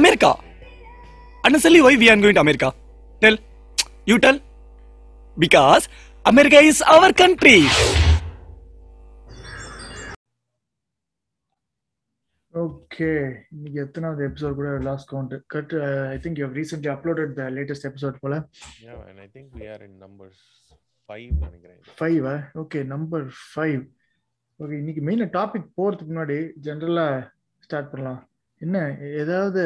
America. Honestly, why we are going to America? Tell. You tell. Because America is our country. Okay இன்னைக்கு எத்தனாவது episode கூட lost count cut I think you recently uploaded the latest episode போல Yeah, and I think we are in numbers five நினைக்கிறேன் five okay number five okay இன்னைக்கு மெயினாக topic போகிறதுக்கு முன்னாடி ஜென்ரலாக ஸ்டார்ட் பண்ணலாம் என்ன ஏதாவது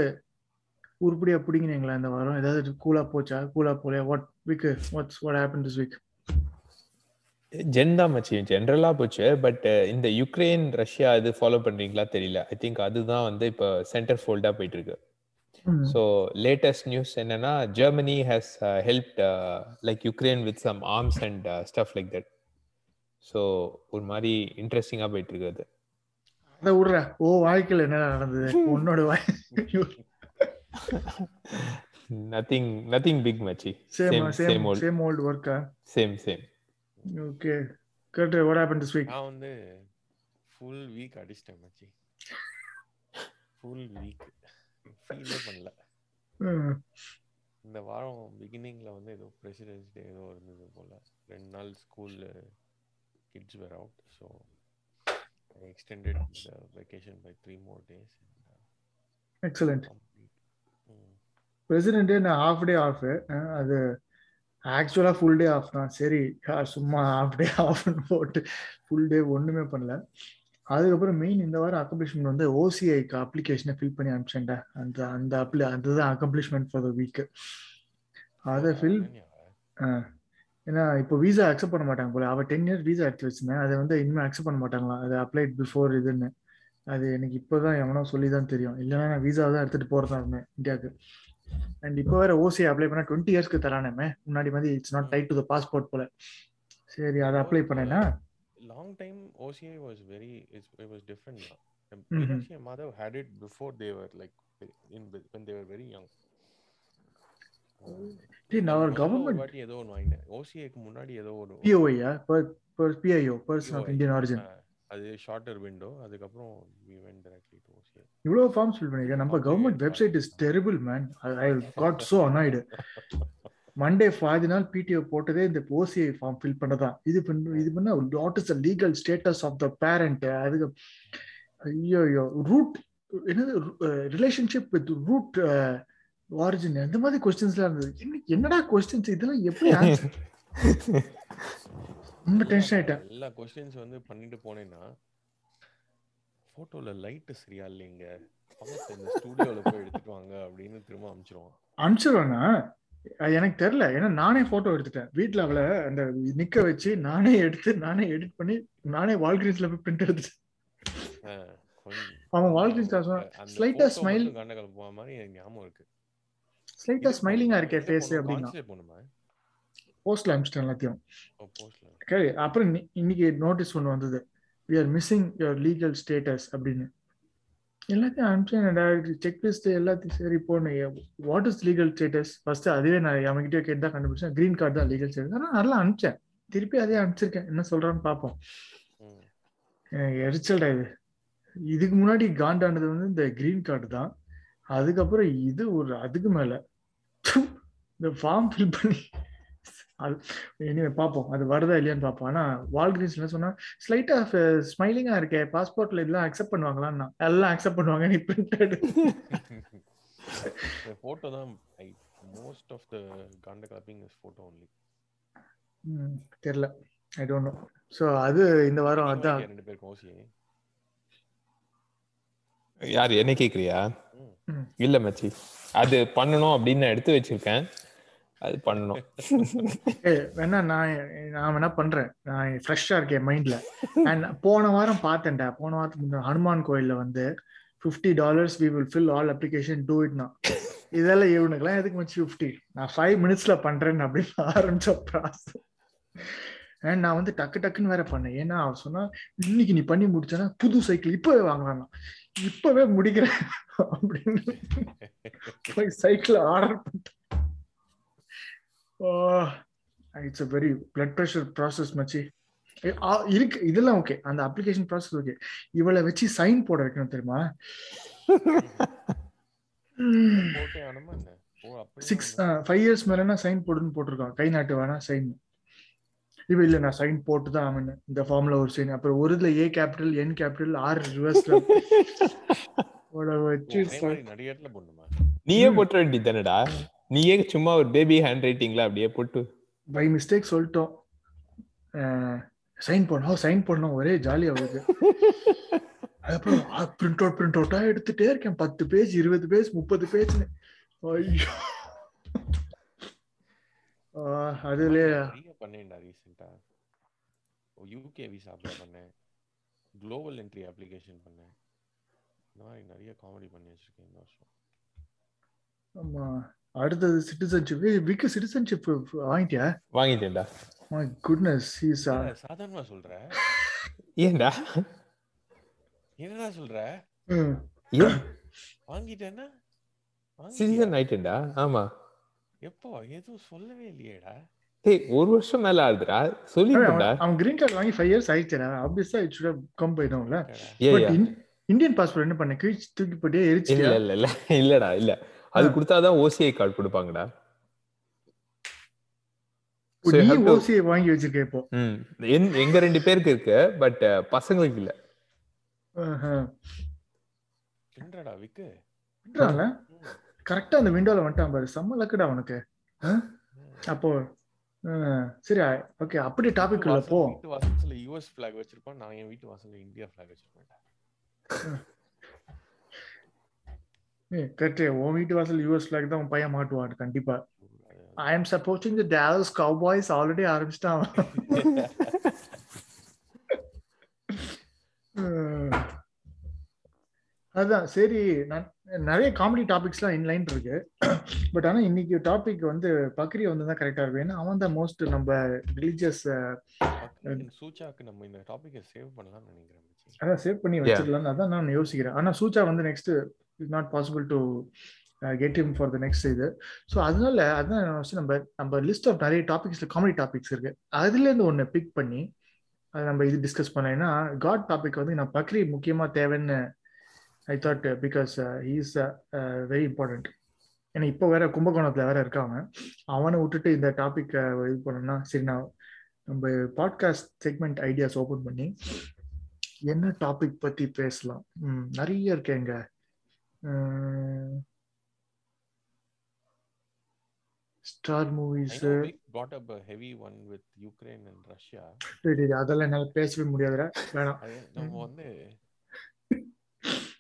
உருப்படியா பிடிங்கினீங்களா இந்த வாரம்? ஏதாவது கூலா போச்சா? கூலா போலையா what week what's what happen this week gen தான் மச்சி. ஜென்ரலா போச்சு பட் இந்த யுக்ரைன் ரஷ்யா இது ஃபாலோ பண்றீங்களா தெரியல. ஐ திங்க் அதுதான் வந்து இப்போ சென்டர் ஃபோல்டா போயிட்டு இருக்கு ஸோ லேட்டஸ்ட் நியூஸ் என்னன்னா Germany has help like Ukraine with some arms and stuff like that so ஒரு மாதிரி இன்ட்ரெஸ்டிங்கா போயிட்டு இருக்கு அது. அதை விடுற. ஓ வாழ்க்கையில் என்ன நடந்தது? உன்னோட வாய் நத்திங் நத்திங் பிக் மச்சி சேம் சேம் சேம் ஓல்ட் ஒர்க்கா same same okay correct what happen this week நான் வந்து ஃபுல் வீக் அடிச்சிட்டேன் மச்சி ஃபுல் வீக் ஃபீலே பண்ணல. இந்த வாரம் பிகினிங்ல வந்து ஏதோ பிரசிடென்ஸ் டே ஏதோ இருந்தது போல. ரெண்டு நாள் ஸ்கூல்ல kids were out so extended vacation by three more days excellent பிரசிடென்ட்டே நான் ஹாஃப் டே ஆஃப் அது ஆக்சுவலாக ஃபுல் டே ஆஃப் தான். சரி சும்மா ஹாஃப் டே ஆஃப்னு போட்டு ஃபுல் டே ஒன்றுமே பண்ணல. அதுக்கப்புறம் மெயின் இந்த வாரம் அக்கம்ப்ளிஷ்மெண்ட் வந்து ஓசிஐக்கு அப்ளிகேஷனை ஃபில் பண்ணி அனுப்பிச்சேன்டா. அந்த அந்த அப்ளி அதுதான் அக்கம்ப்ளிஷ்மெண்ட் ஃபார் த வீக் அதை ஃபில் ஏன்னா இப்போ விசா அக்செப்ட் பண்ண மாட்டாங்க போல. அவள் டென் இயர்ஸ் விசா எடுத்து வச்சிருந்தேன். அதை வந்து இனிமேல் அக்செப்ட் பண்ண மாட்டாங்களாம். அது அப்ளைட் பிஃபோர் இதுன்னு. அது எனக்கு இப்போதான் எவனோ சொல்லி தான் தெரியும். இல்லைன்னா நான் விசா தான் எடுத்துட்டு போறதா இருந்தேன் இந்தியாவுக்கு. அண்ட் இப்போ வேற ஓசி அப்ளை பண்ணா டுவெண்ட்டி இயர்ஸ்க்கு தரானே முன்னாடி மாதிரி it's not tied to the passport போல சரி அதை அப்ளை பண்ணேன்னா long time OCI was very it's, it was different now. Um, Mhm. Meenakshi and Madhav had it before they were like in when they were very young. நான் ஒரு முதல்ல government- வாட்டி ஏதோ ஒன்று வாங்கினேன் ஓசிஐக்கு முன்னாடி ஏதோ ஒரு பிஓஐயா PIO person of. Indian origin அது ஷார்ட்டர் விண்டோ அதுக்கப்புறம் we went directly to OCI. இவ்வளோ ஃபார்ம்ஸ் ஃபில் பண்ணிருக்கேன் நம்ம government website is terrible man I got so annoyed Monday பாதி நாள் பிடிஓ போட்டதே இந்த ஓசிஐ ஃபார்ம் ஃபில் பண்ணதான் இது பண்ண இது பண்ண what is the legal status of the parent அதுக்கு ஐயோ ஐயோ ரூட் என்னது ரிலேஷன்ஷிப் வித் ரூட் ஆரிஜின் அந்த மாதிரி கொஸ்டின்ஸ்லாம் இருந்தது. என்ன- என்னடா கொஸ்டின்ஸ் இதெல்லாம் எப்படி? ரொம்ப டென்ஷன் ஆயிட்டேன். எல்லா கொஸ்டின்ஸ் வந்து பண்ணிட்டு போனேன்னா போட்டோல லைட் சரியா இல்லைங்க. பார்த்து இந்த ஸ்டூடியோல போய் எடுத்துட்டு வாங்க அப்படின்னு திரும்ப அனுப்பிச்சிருவான். அனுப்பிச்சிருவேனா? எனக்கு தெரியல. ஏன்னா நானே போட்டோ எடுத்துட்டேன். வீட்ல அவளை அந்த நிக்க வச்சு நானே எடுத்து நானே எடிட் பண்ணி நானே வால்கிரீன்ஸ்ல போய் பிரிண்ட் எடுத்துட்டேன். அவன் வாழ்க்கை சொன்னான், அந்த slight ஆ photo smile- மட்டும் கண்ட கலப்புவா மாதிரி எனக்கு ஞாபகம் இருக்கு. ஸ்லைட்டா ஸ்மைலிங்கா? இருக்கே ஃபேஸ் போகணுமா? போஸ்ட்ல அனுப்பிச்சிட்டேன் எல்லாத்தையும். சரி அப்புறம் இன்னி- இன்னைக்கு நோட்டீஸ் ஒன்று வந்தது. We are missing your legal status அப்படின்னு. எல்லாத்தையும் அனுப்பிச்சேன் செக் லிஸ்ட் எல்லாத்தையும் சரி போனேன் what is legal status first அதுவே நான் அவங்ககிட்ட கேட்டு தான் கண்டுபிடிச்சேன். கிரீன் கார்டு தான் லீகல் ஸ்டேட்டஸ் ஆனால் நல்லா அனுப்பிச்சேன். திருப்பி அதே அனுப்பிச்சிருக்கேன். என்ன சொல்றான்னு பார்ப்போம். எனக்கு எரிச்சல்டா இது. இதுக்கு முன்னாடி காண்டானது வந்து இந்த கிரீன் கார்டு தான். அதுக்கப்புறம் இது ஒரு அதுக்கு மேல. இந்த ஃபார்ம் ஃபில் பண்ணி. அது இனிமே பார்ப்போம். அது வருதா இல்லையான்னு பார்ப்போம். ஆனா வால்கிரீன்ஸ் என்ன சொன்னா ஸ்லைட்டா ஸ்மைலிங்கா இருக்கே பாஸ்போர்ட்ல இதெல்லாம் அக்செப்ட் பண்ணுவாங்களான்னா எல்லாம் அக்செப்ட் பண்ணுவாங்க நீ பிரிண்டட் photo தான் மோஸ்ட் ஆஃப் த காண்ட கிளப்பிங் இஸ் போட்டோ ஒன்லி தெரியல. ஐ டோன்ட் நோ ஸோ அது இந்த வாரம் அதான். ரெண்டு பேருக்கும் ஓசி யார் என்ன கேக்குறியா. இல்ல மச்சி. அது பண்ணணும் அப்படின்னு நான் எடுத்து வச்சிருக்கேன். அது பண்ணணும். வேணா நான் நான் வேணா பண்றேன். நான் ஃப்ரெஷ்ஷா இருக்கேன் மைண்ட்ல அண்ட் போன வாரம் பார்த்தேன்டா. போன வாரத்துக்கு ஹனுமான் கோயில்ல வந்து fifty dollars we will fill all application do இட்னா இதெல்லாம் இவனுக்குலாம் எதுக்கு மச்சு ஃபிஃப்டி நான் ஃபைவ் மினிட்ஸ்ல பண்றேன் அப்படின்னு ஆரம்பிச்ச ப்ராசஸ் அண்ட் நான் வந்து டக்கு டக்குன்னு வேற பண்ணேன். ஏன்னா அவன் சொன்னா இன்னைக்கு நீ பண்ணி முடிச்சனா புது சைக்கிள் இப்பவே வாங்கலாம் இப்பவே முடிக்கிறேன் அப்படின்னு போய் சைக்கிள் ஆர்டர் பண்ணிட்டேன் it's a very blood pressure process மச்சி. இருக்கு. இதெல்லாம் ஓகே அந்த அப்ளிகேஷன் ப்ராசஸ் ஓகே இவளை வச்சு சைன் போட வைக்கணும் தெரியுமா? சிக்ஸ் ஃபைவ் இயர்ஸ் மேலனா சைன் போடுன்னு போட்டிருக்கான். கை நாட்டு வேணா சைன் இப்ப இல்ல நான் சைன் போட்டு தான் ஆமேன் இந்த ஃபார்ம்ல ஒரு சைன் அப்புறம் ஒரு இதுல A capital N capital R ரிவர்ஸ்ல வச்சு நிறைய இடத்துல போடணுமா? நீயே. போட்ட வேண்டியது தானடா? நீயே சும்மா ஒரு பேபி ஹேண்ட் ரைட்டிங்ல அப்படியே போட்டு. பை மிஸ்டேக் சொல்லிட்டோம். சைன் பண்ணோம் சைன் பண்ணோம் ஒரே ஜாலி அவருக்கு அதுக்கப்புறம் பிரிண்ட் அவுட் பிரிண்ட் அவுட்டா எடுத்துட்டே இருக்கேன். பத்து பேஜ் இருபது பேஜ் முப்பது பேஜ்னு ஐயோ. நிறைய பண்ணேன்டா ரீசெண்டா யூகே விசா அப்ளை பண்ணேன். குளோபல் என்ட்ரி அப்ளிகேஷன் பண்ணேன். இந்த மாதிரி நிறைய காமெடி பண்ணி வச்சிருக்கேன் இந்த வருஷம். ஆமா. அடுத்தது சிட்டிசன்ஷிப் விக்கு சிட்டிசன்ஷிப் வாங்கிட்டியா? வாங்கிட்டேன்டா. மை குட்னஸ் ஹீஸ் என்னடா சாதாரணமா சொல்ற? ஏன்டா? என்னடா சொல்ற? ஏன்? வாங்கிட்டேன்னா? சிட்டிசன் ஆயிட்டேன்டா. ஆமா. எப்போ எதுவும் சொல்லவே இல்லையேடா. டேய் ஒரு வருஷம் மேல ஆகுதுடா. சொல்லிருக்கேன்டா. அவன் கிரீன் கார்டு வாங்கி ஃபைவ் இயர்ஸ் ஆயிடுச்சுடா. ஆப்வியஸா இட் ஷுட் கம் போயிடும்ல ஏ பட் இந்தியன் பாஸ்போர்ட் என்ன பண்ண? கிழிச்சு தூக்கி போட்டே இல்ல எரிச்சிட்டியா இல்ல இல்ல. இல்லடா இல்ல. அது கொடுத்தாதான் ஓசிஐ கார்டு கொடுப்பாங்கடா. ஓசியை வாங்கி வச்சிருக்க இப்போ. எங்க ரெண்டு பேருக்கு இருக்கு பட் பசங்களுக்கு இல்ல. என்னடா விக்கு. கரெக்டா அந்த விண்டோல வந்துட்டான் பாரு. செம்ம லக்குடா உனக்கு? அப்போ சரி ஓகே அப்படி டாபிக் உள்ள போ. வீட்டு வாசல்ல யுஎஸ் பிளாக் வச்சிருப்பான். நான் என் வீட்டு வாசல்ல இந்தியா பிளாக் வச்சிருப்பேன் கரெக்ட் உன் வீட்டு வாசல் யூஎஸ் ஃபிளாக் தான் உன் பையன் மாட்டுவான் கண்டிப்பா. I am supporting the Dallas Cowboys already ஆரம்பிச்சிட்டான். அதான் சரி நான் நிறைய காமெடி டாபிக்ஸ்லாம் இன்லைன் இருக்கு. பட் ஆனா இன்னைக்கு டாபிக் வந்து பக்ரி வந்து தான் கரெக்டா இருக்கும். ஏன்னா அவன் தான் மோஸ்ட் நம்ம ரிலீஜியஸ் சூச்சாக்கு நம்ம இந்த டாபிக்கை சேவ் பண்ணலாம்னு நினைக்கிறேன். அதான் சேவ் பண்ணி வச்சிடலாம் அதான் நான் யோசிக்கிறேன். ஆனா சூச்சா வந்து next it's not possible to get him for the next இது. ஸோ அதனால அதான் நம்ம நம்ம லிஸ்ட் ஆஃப் நிறைய டாபிக்ஸ்ல காமெடி டாபிக்ஸ் இருக்கு. அதுலேருந்து ஒன்று பிக் பண்ணி அதை நம்ம இது டிஸ்கஸ் பண்ணேன்னா காட் டாபிக் வந்து நான் பக்ரி முக்கியமாக தேவைன்னு I thought because is very important ஏன்னா இப்போ வேற கும்பகோணத்தில் வேற இருக்காங்க. அவனை விட்டுட்டு இந்த டாபிக் இது பண்ணோம்னா சரி நான் நம்ம பாட்காஸ்ட் செக்மெண்ட் ஐடியாஸ் ஓப்பன் பண்ணி என்ன டாபிக் பற்றி பேசலாம்? ம், நிறைய இருக்கேங்க star movies up a heavy one with Ukraine and Russia. அதெல்லாம் என்னால பேசவே முடியாதுடா. வேணாம். நம்ம வந்து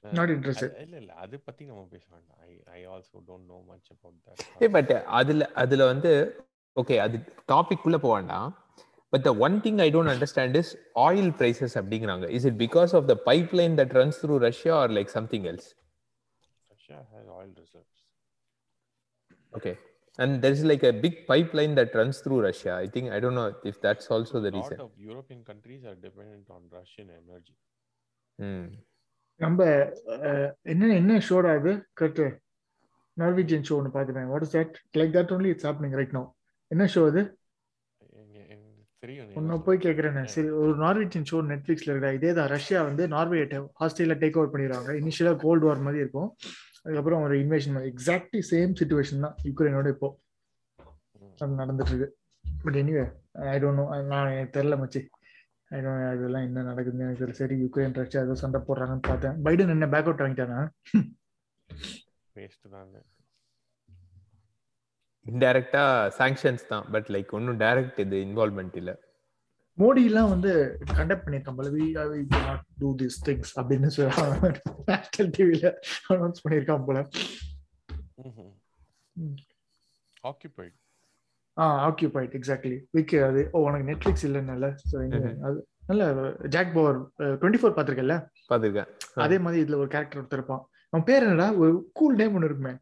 Not interested. அது- இல்ல இல்ல அது பத்தி நம்ம பேச வேண்டாம். I I also don't know much about a but அதுல அதுல வந்து ஓகே அது டாபிக் குள்ள போக வேண்டாம். But the one thing I don't understand is oil prices அப்படிங்கிறாங்க. Is it because of the pipeline that runs through Russia or like something else Russia has oil reserves. Okay and there is like a big pipeline that runs through Russia I think I don't know if that's also the A lot reason of European countries are dependent on Russian energy. ம் நம்ம என்ன என்ன ஷோடா இது? Correct Norwegian show ஒன்று பார்த்துட்டேன் what is that like that only it's happening right no என்ன show அது? என்ன போய். கேட்குறேன் சரி ஒரு நார்வீஜியன் ஷோ நெட்ஃபிளிக்ஸ்ல இருக்கா இதே தான் ரஷ்யா வந்து நார்வே ஆஸ்திரேலியா டேக் ஓவர் பண்ணிடுவாங்க. இனிஷியலாக கோல்டு வார் மாதிரி இருக்கும். அதுக்கப்புறம் ஒரு இன்வேஷன் எக்ஸாக்ட்லி சேம் சுச்சுவேஷன் தான் யுக்ரைனோட இப்போ. அது நடந்துட்டு இருக்கு but anyway I don't know நான் எனக்கு தெரில மச்சி. ஐ அதெல்லாம் என்ன நடக்குதுன்னு எனக்கு தெரியல. சரி யுக்ரைன் ரஷ்யா ஏதோ சண்டை போடுறாங்கன்னு பார்த்தேன். பைடன் என்ன பேக் அவுட் வாங்கிட்டானா? வேஸ்ட் தாங்க. இன்டைரக்டா சாங்ஷன்ஸ் தான். பட் லைக் ஒன்னும் டைரக்ட் இது இன்வால்மெண்ட் இல்ல. மோடி எல்லாம் வந்து கண்டக்ட் பண்ணியிருக்கான் போல we not do this things அப்படின்னு நேஷனல் டிவில அனௌன்ஸ் பண்ணியிருக்கான் போல. Occupied. ஆ ஆக்கியூபைட் எக்ஸாக்ட்லி விக் அது ஓ உனக்கு நெட்ஃபிளிக்ஸ் இல்லைன்னு ஸோ. அது நல்ல ஜாக் பவர் டுவெண்ட்டி ஃபோர் பார்த்துருக்கல பாத்துருக்கேன் அதே மாதிரி இதுல ஒரு கேரக்டர் ஒருத்தர் இருப்பான். அவன் பேர் என்னடா? ஒரு கூல் நேம் ஒன்று இருக்குமே.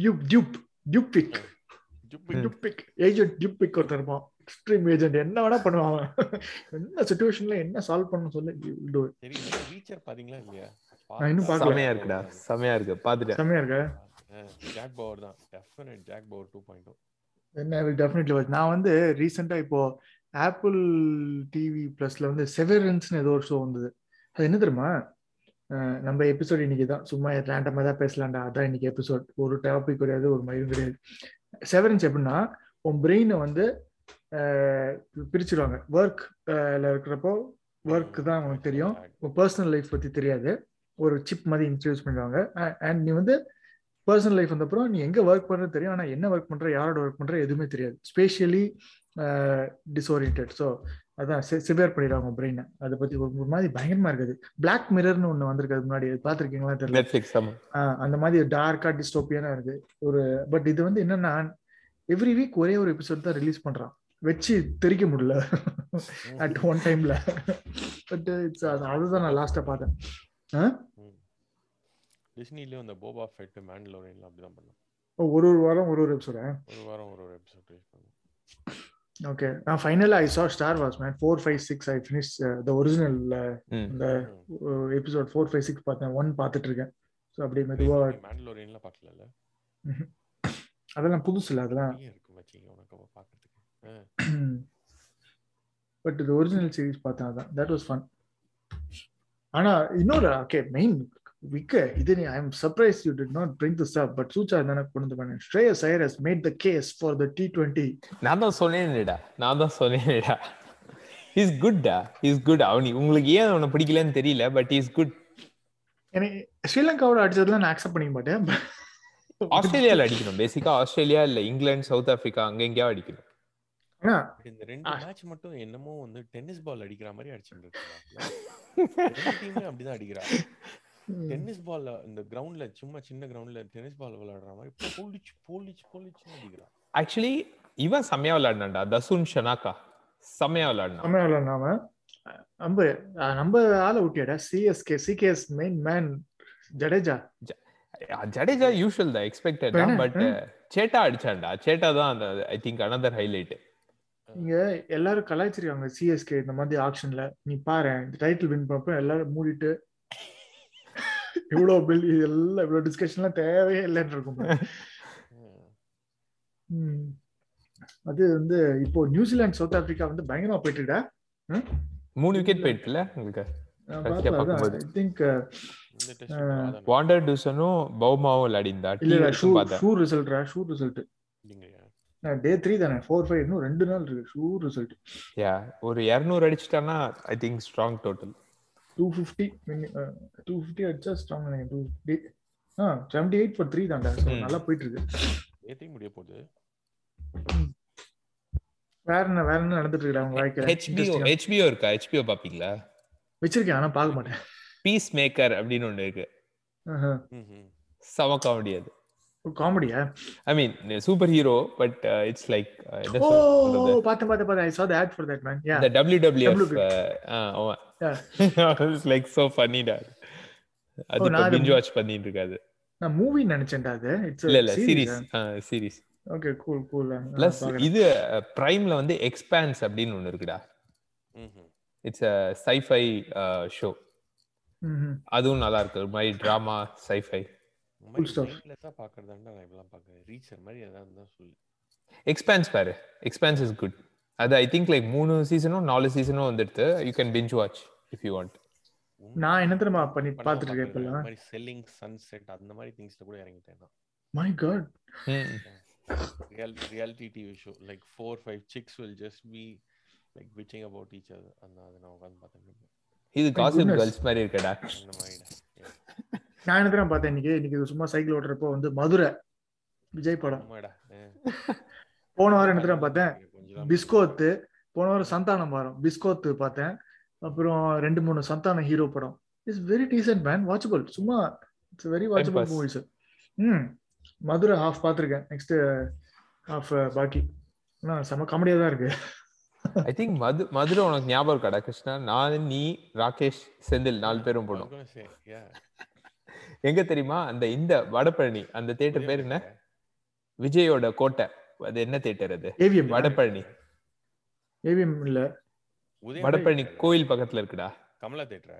டியூப் டியூப் டியூபிக். டியூபிக் ஏஜென்ட் டியூபிக் ஒருத்தர் இருப்பான். எக்ஸ்ட்ரீம் ஏஜென்ட் என்ன வேணா பண்ணுவான் என்ன சுச்சுவேஷன்ல என்ன சால்வ் பண்ண சொல்லு. சரி ரீச்சர் பாத்தீங்களா இல்லையா? நான் இன்னும் பார்க்கல. செமையா இருக்குடா. செமையா இருக்கு. பாத்துட்டேன். செம்மையா இருக்க? ஜாக் பவர் தான். Definite Jack Bauer two point என்ன டெஃபினெட்லி வாட்ச் நான் வந்து ரீசெண்டா இப்போ ஆப்பிள் டிவி பிளஸ்ல வந்து செவரன்ஸ்னு ஏதோ ஒரு ஷோ வந்தது. அது என்ன தெரியுமா? நம்ம எபிசோட் இன்னைக்கு தான். சும்மா ரேண்டமா தான் பேசலாம்டா. அதான் இன்னைக்கு எபிசோட் ஒரு டாபிக் கிடையாது ஒரு மயிலும் கிடையாது. செவரன்ஸ் எப்படின்னா உன் பிரெயினை வந்து பிரிச்சிருவாங்க. ஒர்க்ல இருக்கிறப்போ ஒர்க் தான் உனக்கு தெரியும். பர்சனல் லைஃப் பத்தி தெரியாது. ஒரு சிப் மாதிரி இன்ட்ரடியூஸ் பண்ணுவாங்க அண்ட் நீ வந்து பர்சனல் லைஃப் வந்தப்புறம் நீ எங்க ஒர்க் பண்றது தெரியும். ஆனா என்ன ஒர்க் பண்ற யாரோட ஒர்க் பண்ற எதுவுமே தெரியாது. ஸ்பேஷியலி டிஸ்ஓரியன்ட் ஸோ அதான் சிவியர் பண்ணிடுவாங்க பிரெயினை அதை பத்தி ஒரு மாதிரி பயங்கரமா இருக்குது. பிளாக் மிரர்னு ஒண்ணு வந்திருக்கு. முன்னாடி. பாத்திருக்கீங்களா தெரியல. அந்த மாதிரி டார்க்கா டிஸ்டோப்பியானா இருக்கு ஒரு பட் இது வந்து என்னன்னா எவ்ரி வீக் ஒரே ஒரு எபிசோட் தான் ரிலீஸ் பண்றான். வச்சு தெரிக்க முடியல. அட் ஒன் டைம்ல பட் இட்ஸ் அதுதான் நான் லாஸ்டா பார்த்தேன். டிஸ்னிலயும் அந்த போபா ஃபெட் மேண்டலோரியன்ல அப்படிதான் பண்ணோம் ஒரு ஒரு வாரம் ஒரு ஒரு எபிசோட ஒரு வாரம் ஒரு ஒரு எபிசோட் ரிலீஸ் பண்ணுவோம் ஓகே நான் ஃபைனலா I saw Star Wars man four five six I finish the original. இந்த எபிசோட் ஃபோர் ஃபைவ் சிக்ஸ் பார்த்தேன். ஒன் பார்த்துட்டு இருக்கேன். ஸோ அப்படியே மெதுவா மேண்டலோரியன்ல பார்க்கல அதெல்லாம் புதுசு இல்லை அதெல்லாம் பட் இது ஒரிஜினல் சீரிஸ் பார்த்தேன் அதான். தட் வாஸ் ஃபன் ஆனா இன்னொரு ஓகே மெயின் விக்க இது நீ I am surprise you did not bring this up but சூச்சா தானே கொண்டு வந்து பண்ணேன் Shreyas Iyer made the case for the T twenty நான் தான் சொன்னேன்டா நான் தான் சொன்னேன்டா. இஸ் குட்டா இஸ் குட் அவனி உங்களுக்கு ஏன் அவனை பிடிக்கலன்னு தெரியல பட் இஸ் குட் எனக்கு ஸ்ரீலங்காவோட அடிச்சதுலாம் நான் அக்செப்ட் பண்ணிக்க மாட்டேன் ஆஸ்திரேலியால அடிக்கணும். பேசிக்கா ஆஸ்திரேலியா இல்ல இங்கிலாந்து சவுத் ஆப்பிரிக்கா அங்க எங்கேயா அடிக்கணும். இந்த ரெண்டு. மேட்ச் மட்டும் என்னமோ வந்து டென்னிஸ் பால் அடிக்கிற மாதிரி அடிச்சுட்டு இருக்காங்க அப்படிதான் அடிக்கிறா டென்னிஸ் பால்ல இந்த கிரவுண்ட்ல சும்மா சின்ன கிரவுண்ட்ல டென்னிஸ் பால் விளையாடுற மாதிரி போலிச்சு போலிச்சு போலிச்சு அடிக்கிறா ஆக்சுவலி இவன் செம்மையா விளையாடினான்டா. தசுன் ஷனாக்கா செம்மையா விளையாடினான். தமிழ்ல நாம நம்ம நம்ம ஆளை விட்டியாடா CSK CKS main man Jadeja. Jadeja usual தான் எக்ஸ்பெக்டட் தான் பட் சேட்டா அடிச்சான்டா. சேட்டா தான் அந்த ஐ திங்க் அனதர் ஹைலைட் இங்க எல்லாரும் கலாய்ச்சிருக்காங்க சிஎஸ்கே இந்த மாதிரி ஆக்ஷன்ல நீ பாரு இந்த டைட்டில் வின் பண்ணப்ப எல்லாரும் மூடிட்டு இவ்வளவு பில் எல்லாம் இவ்வளவு டிஸ்கஷன்லாம் தேவையே இல்லைன்னு இருக்கும். அது வந்து இப்போ நியூசிலாந்து சவுத் ஆப்பிரிக்கா வந்து பயங்கரமா போயிட்டு மூணு விக்கெட் போயிட்டுல உங்களுக்கு. ஐ திங்க் வாண்டர் டூசனும் பௌமாவும் விளையாடிந்தா இல்ல இல்ல ஷூ பார்த்தேன். ஷூ ரிசல்ட்ரா ஷூ ரிசல்ட் டே த்ரீ தானே? ஃபோர் ஃபைவ் இன்னும் ரெண்டு நாள் இருக்கு. ஷூ ரிசல்ட் யா ஒரு இரநூறு அடிச்சிட்டான்னா I think strong total two fifty two fifty அடிச்சா ஸ்ட்ராங் நினைக்கிறேன். Two fifty ah seventy eight for three தான்டா. நல்லா போயிட்டு இருக்கு. முடிய போகுது. வேற என்ன வேற என்ன நடந்துட்டு இருக்கு அவங்க வாழ்க்கையில? ஹெச்பிஓ இருக்கா? ஹெச்பிஓ பாப்பீங்களா? வச்சிருக்கேன் ஆனா பார்க்க மாட்டேன். பீஸ் மேக்கர் அப்படின்னு ஒண்ணு இருக்கு. செம காமெடி அது. காமெடியா I mean super hero but it's like oh பார்த்தேன் பார்த்தேன் பார்த்தேன் I saw the ad for that man. Yeah. இந்த டபிள்யூடபிள்யூஎஃப் WWF. அவன் லைக் சோ இப்போ நான் அது- பிஞ்ச் வாட்ச் பண்ணிட்டு இருக்காது நான் மூவி நினைச்சேன்டா அது. இட்ஸ் இல்ல இல்ல series series okay cool cool plus இது பிரைம்ல வந்து எக்ஸ்பான்ஸ் அப்படின்னு ஒண்ணு இருக்குடா. இட்ஸ் அ சைஃபை ஷோ அதுவும் நல்லா இருக்கு. ஒரு மாதிரி டிராமா சைஃபை பாக்குறதாண்டா நான் இப்பெல்லாம் பாக்குறேன். ரீச்சர் மாதிரி ஏதாவது தான் சொல்லு. எக்ஸ்பான்ஸ் பாரு. எக்ஸ்பான்ஸ் இஸ் குட் அது ஐ திங்க் லைக் மூணு சீசனும் நாலு சீசனும் வந்துடுது. You can binge watch if you want நான் என்ன தெரியுமா பண்ணி இருக்கேன் இப்பெல்லாம்? மாதிரி செல்லிங் சன்செட் அந்த மாதிரி திங்ஸ்ல கூட இறங்கிட்டேன் நான். My. God real reality TV show. Like four five chicks will just be like bitching about each other. அந்த அதை நான் இது காசிப். கேர்ள்ஸ் மாதிரி இருக்கடா. நான் என்ன பார்த்தேன் இன்னைக்கு? இன்னைக்கு சும்மா சைக்கிள் ஓட்டுறப்போ வந்து மதுரை. விஜய் படம். போன வாரம் என்ன பார்த்தேன்? பிஸ்கோத்து. போன வாரம் சந்தானம் வாரம். பிஸ்கோத்து பார்த்தேன். அப்புறம் ரெண்டு மூணு சந்தான ஹீரோ படம். It's very decent man watchable சும்மா இட்ஸ் வெரி வாட்சபிள். மூவிஸ் ம். மதுரை ஹாஃப் பார்த்துருக்கேன். நெக்ஸ்ட் ஹாஃப் பாக்கி. ஆனால் செம காமெடியாக தான் இருக்கு. ஐ திங்க் மது மதுரை உனக்கு ஞாபகம் இருக்கடா கிருஷ்ணா? நான் நீ ராகேஷ் செந்தில் நாலு பேரும் போனோம். எங்க தெரியுமா? அந்த இந்த வடபழனி அந்த தேட்டர் பேர் என்ன? விஜயோட கோட்டை. அது என்ன தேட்டர் அது? ஏவிஎம் வடபழனி. ஏவிஎம் இல்ல. வடபழனி. கோயில் பக்கத்துல இருக்குடா. கமலா தேட்டரா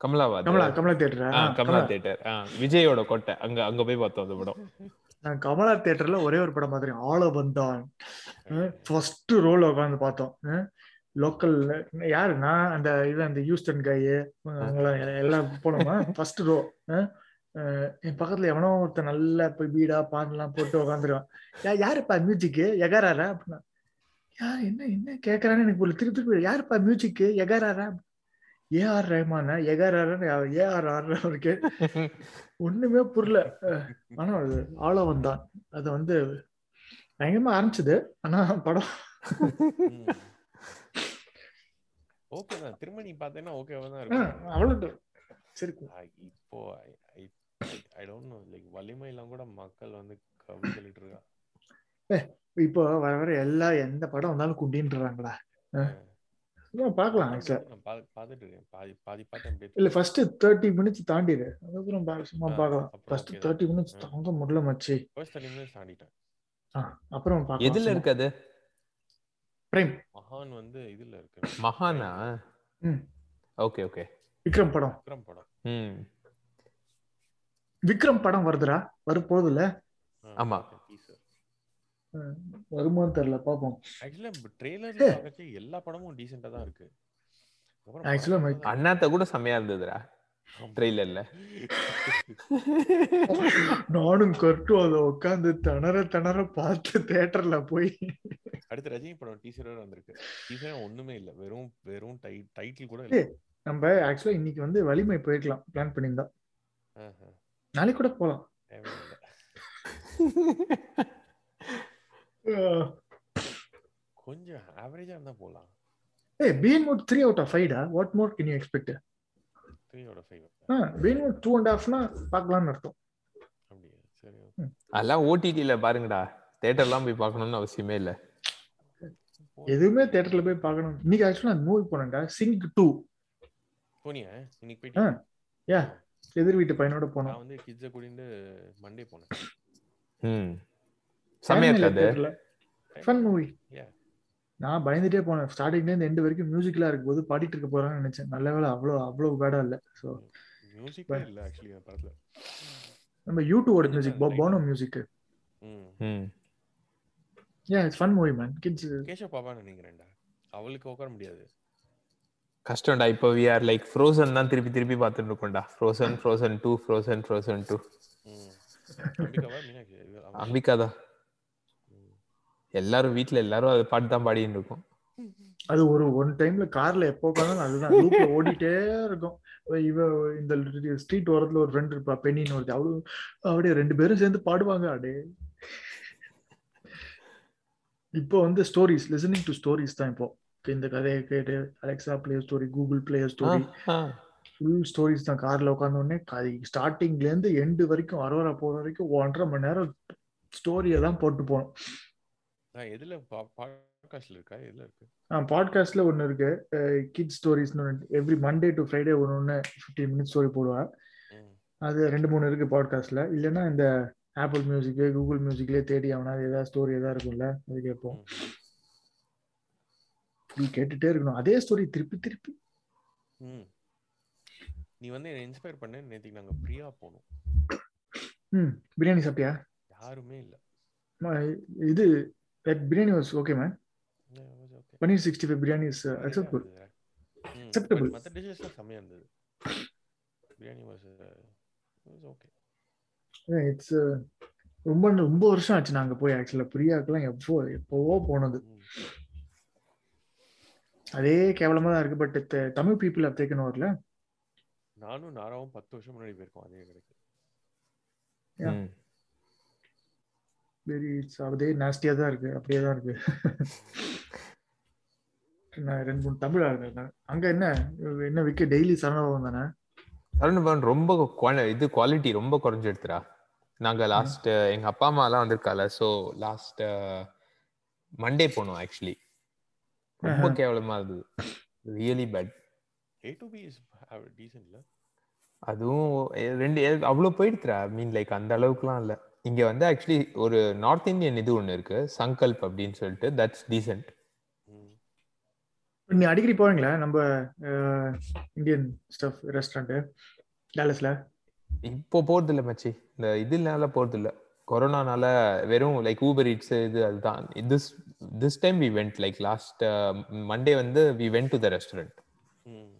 கமலாபாத் கமலா கமலா தேட்டரா கமலா தேட்டர் விஜயோட கோட்டை. அங்க அங்க போய் பார்த்தோம் அந்த படம். நான் கமலா தேட்டர்ல ஒரே ஒரு படம் பார்த்துருக்கேன் ஆள வந்தான். ஃபர்ஸ்ட் ரோல் உட்காந்து பார்த்தோம். லோக்கல் யாரு? நான் அந்த இவன் அந்த ஹியூஸ்டன் கையு அவங்களாம் எல்லாம் போனோமா? ஃபர்ஸ்ட் ரோ என் பக்கத்துல எவனோ ஒருத்தன் நல்லா போய் பீடா பான்லாம் போட்டு உட்காந்துருவான் யா யாருப்பா மியூசிக்கு எகாராரா? அப்படின்னா யார் என்ன என்ன கேக்குறான்னு எனக்கு திருப்பி திருப்பி யாருப்பா மியூசிக்கு எகாராரா? ஏஆர் ரஹ்மானா எகாராரன்னு ஏஆர் ஆர் அவருக்கு ஒண்ணுமே புரியல. ஆனா அது ஆழவன் தான். அது வந்து பயங்கரமா ஆரம்பிச்சது. ஆனா படம் ஓகே தான். திரும்ப நீ பார்த்தேன்னா ஓகேவா தான் இருக்கும். அவ்வளவு சரி இப்போ ஐ டோன்ட் நோ. லைக் வலிமையெல்லாம் கூட மக்கள் வந்து கவி சொல்லிட்டு இருக்கா இப்போ வர வர எல்லா எந்த படம் வந்தாலும் குண்டின்றாங்களா? பார்க்கலாம் பார்த்துட்டு இருக்கேன். பாதி பாதி இல்ல ஃபர்ஸ்ட் தேர்ட்டி மினிட்ஸ் தாண்டிடு. அதுக்கப்புறம் சும்மா பார்க்கலாம். அப்புறம் ஃபர்ஸ்ட். Thirty minutes. தாங்க முடியல மச்சி. ஃபர்ஸ்ட் தேர்ட்டி மினிட்ஸ் தாண்டிட்டேன். ஆ, அப்புறம் பார்க்கலாம் எதுல இருக்கு அது? பிரைம் மகான் வந்து இதுல இருக்கு. மகானா? ம். Okay okay. விக்ரம் படம். விக்ரம் படம். ம். விக்ரம் படம் வருதுடா. வரப்போகுதுல்ல ஆமா. வருமான்னு தெரியல பாப்போம் ஆக்சுவலா ட்ரெய்லர்ல எல்லா படமும் டீசெண்டா தான் இருக்கு. பார்த்தா- அண்ணாத்த கூட செம்மையா இருந்ததுடா. ட்ரெய்லர்ல நானும் கட்டும் அதை உட்காந்து திணற திணற பார்த்து தியேட்டர்ல போய். அடுத்து ரஜினி படம் டீசர் வேற வந்திருக்கு. டீசரே ஒண்ணுமே இல்ல. வெறும் வெறும் டைட்டில் கூட இல்ல. நம்ம ஆக்சுவலா இன்னைக்கு வந்து வலிமை போயிருக்கலாம். பிளான் பண்ணியிருந்தா. ஆஹா, நாளைக்கு கூட போலாம். கொஞ்சம் ஆவரேஜா இருந்தா போலாம். ஏய் பீன் மோட் three out of ஃபைவ்டா what more can you expect த்ரீயோட ஃபைவ் பீன் மோட் டூ அண்ட் ஹாஃப்னா பார்க்கலாம்னு அர்த்தம். அப்படியா? சரி. அதெல்லாம் ஓடிடில பாருங்கடா. தேட்டர்லாம் போய் பார்க்கணும்னு அவசியமே இல்ல. எதுவுமே தியேட்டர்ல போய் பார்க்கணும். இன்னைக்கு ஆக்சுவலா அந்த மூவி போனேன்டா சிங்க் டூ போனியா? இன்னைக்கு ஆ, போயிட்டு yeah. எதிர் வீட்டு பையனோட போனோம். நான் வந்து கிட்ஸ கூட்டிட்டு மண்டே போனேன். ம். செம்மையா இருக்காது. Fun movie Yeah. நான் பயந்துட்டே போனேன். ஸ்டார்டிங்ல இருந்து எண்டு வரைக்கும் மியூசிக்லாம் இருக்கும் போது பாடிட்டு இருக்க போறான்னு நினைச்சேன். நல்ல வேளை அவ்வளோ அவ்வளோ பேடா இல்ல. ஸோ மியூசிக்கே இல்ல ஆக்சுவலி அந்த படத்துல. நம்ம யூடியூபோட மியூசிக் போனோ மியூசிக் ம். ம். ஏன் it's fun movie man kids Keshav பாப்பான்னு நினைக்கிறேன்டா. அவளுக்கு உட்கார முடியாது. கஷ்டம்டா இப்போ வி ஆர் லைக் ஃப்ரோசன் தான் திருப்பி திருப்பி பார்த்துட்டு இருக்கோம்டா. Frozen Frozen two Frozen Frozen two Ambika தான் ம். எல்லாரும் வீட்ல எல்லாரும் அதை பாட்டு தான் பாடிட்டு இருக்கோம். அது ஒரு ஒன் டைம்ல கார்ல எப்போ உட்காந்தாலும் அதுதான். லூப்ல ஓடிட்டே இருக்கும். இவ இந்த ஸ்ட்ரீட் ஓரத்துல ஒரு ஃப்ரெண்ட் இருப்பா பெண்ணின்னு ஒருத்தி. அவளு அப்படியே ரெண்டு பேரும் சேர்ந்து பாடுவாங்க. அடே. இப்போ வந்து ஸ்டோரிஸ் லிசனிங் டு ஸ்டோரிஸ் தான் இப்போ. இந்த கதையை கேட்டு Alexa play story Google play story full stories தான். கார்ல உட்கார்ந்த உடனே ஸ்டார்டிங்ல இருந்து எண்டு வரைக்கும் அரோரா போற வரைக்கும் ஒன்றரை மணி நேரம் ஸ்டோரியை தான் போட்டு போனோம். எதுல பாட்காஸ்ட்ல இருக்கா? எதுல இருக்கு. பாட்காஸ்ட்ல ஒன்று இருக்கு. கிட் ஸ்டோரிஸ்னு எவ்ரி மண்டே டு ஃப்ரைடே ஒன்று ஒன்று ஃபிஃப்டீன் மினிட்ஸ் ஸ்டோரி போடுவேன் ம். அது ரெண்டு மூணு இருக்கு பாட்காஸ்ட்ல இல்லைன்னா இந்த ஆப்பிள் மியூசிக்கு கூகுள் மியூசிக்லேயே தேடி அவனா ஏதாவது ஸ்டோரி ஏதாவது இருக்கும்ல அது கேட்போம். நீ கேட்டுட்டே இருக்கணும். அதே ஸ்டோரி திருப்பி திருப்பி. நீ வந்து என்ன இன்ஸ்பயர் பண்ண. நேத்திக்கு நாங்க ஃப்ரீயா போனோம். ம். பிரியாணி சாப்பிட்டியா? யாருமே இல்ல. ம, இது biryani was okay man okay paneer sixty five biryani is acceptable Acceptable. மத்த டிஷஸ்லாம் செமையா இருந்தது பிரியாணி வாஸ் ஓகே இட்ஸ் ரொம்ப ரொம்ப வருஷம் ஆச்சு நாங்க போய் ஆக்சுவலா பிரியாக்கெல்லாம் எப்போ எப்போவோ போனது. அதே கேவலமா தான் இருக்கு but Tamil people have taken overல நானும் நாராவும் பத்து வருஷம் முன்னாடி போயிருக்கோம் அதே கடைக்கு. Yeah. வெரி இட்ஸ் அதே நாஸ்டியா தான் இருக்கு. அப்படியே தான் இருக்கு. நான் ரெண்டு மூணு தமிழ் ஆளுங்க அங்க என்ன? என்ன விக்க டெய்லி சரணபவன் தானே? சரவணபவன் ரொம்ப இது குவாலிட்டி ரொம்ப குறைஞ்சிடுத்துடா நாங்க லாஸ்ட் எங்க அப்பா அம்மா எல்லாம் வந்திருக்கால ஸோ லாஸ்ட் மண்டே போனோம் ஆக்சுவலி ரொம்ப. கேவலமா இருந்தது. Really bad A to B is டீசென்ட்ல அதுவும் எ- ரெண்டு அவ்வளவு போயிடுத்துடா மீன் லைக் அந்த அளவுக்குலாம் இல்ல. இங்க வந்து ஆக்சுவலி ஒரு நார்த் இந்தியன் இது ஒண்ணு இருக்கு சங்கல்ப் அப்படின்னு சொல்லிட்டு தட்ஸ் டீசென்ட் நீ அடிக்கடி போவீங்களா? நம்ம இந்தியன் ஸ்டஃப் ரெஸ்டாரண்ட் டேலஸ்ல இப்போ போறது இல்ல மச்சி. இந்த இதுனால போறது இல்ல கொரோனானால வெறும் லைக் ஊபர் இட்ஸ் இது அதுதான். This time we went like last uh, monday வந்து we went to the restaurant. ம்.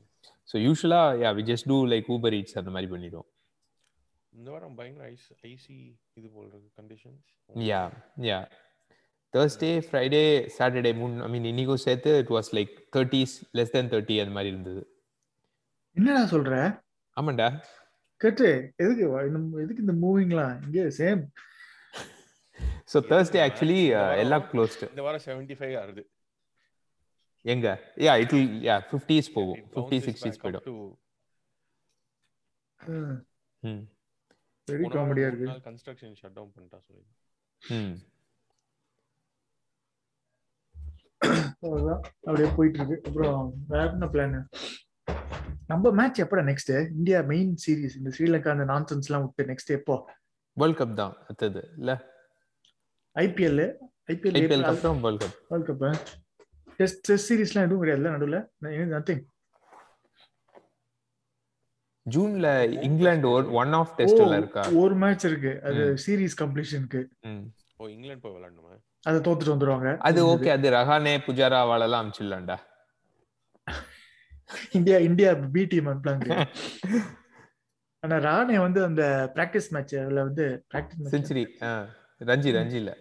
so usually yeah we just do like uber eats அந்த மாதிரி பண்ணிடுவோம். இந்த வாரம் பயங்கர ஐஸ் ஐசி இது போல் இருக்கு conditions yeah yeah. Thursday friday saturday மூணு i mean இன்னைக்கும் சேர்த்து it was like 30s less than 30 அந்த மாதிரி இருந்தது. என்னடா சொல்ற? ஆமாண்டா. கேட்டு எதுக்கு எதுக்கு இந்த மூவிங்லாம் இங்கே same so thursday actually uh, எல்லாம் closed. இந்த வாரம் 75 ஆறுது. எங்க? Yeah it will yeah 50s போகும். It 50 bounces 60s back up போயிடும். ம். வெரி காமெடியா இருக்கு. கன்ஸ்ட்ரக்ஷன் ஷட் டவுன் பண்ணிட்டா சொல்லி ம். அப்படியே போயிட்டு இருக்கு அப்புறம் வேற என்ன பிளான் நம்ம மேட்ச் எப்படா நெக்ஸ்ட் இந்தியா மெயின் சீரிஸ் இந்த ஸ்ரீலங்கா அந்த நான்சென்ஸ் எல்லாம் விட்டு நெக்ஸ்ட் எப்போ? வேர்ல்ட் கப் தான் அடுத்தது. இல்ல? ஐபிஎல் ஐபிஎல் ஐபிஎல் அப்புறம் world cup world cup test test சீரிஸ்லாம் எதுவும் கிடையாதுல நடுவில்? நத்திங் ஜூன்ல இங்கிலாந்து ஒன் ஆஃப் டெஸ்ட்ல இருக்கா? ஒரு மேட்ச் இருக்கு. அது சீரிஸ் கம்ப்ளீஷனுக்கு. ஓ இங்கிலாந்து போய் விளையாடணுமா? அதை தோத்துட்டு வந்துருவாங்க. அது ஓகே அது ரஹானே புஜாரா வாழலாம் அமிச்சிடலாம்டா. இந்தியா இந்தியா பி டீம் அனுப்பலாங்க ஆனா ராணே வந்து அந்த பிராக்டிஸ் மேட்ச் அதுல வந்து பிராக்டிஸ் செஞ்சுரி ரஞ்சி ரஞ்சி இல்ல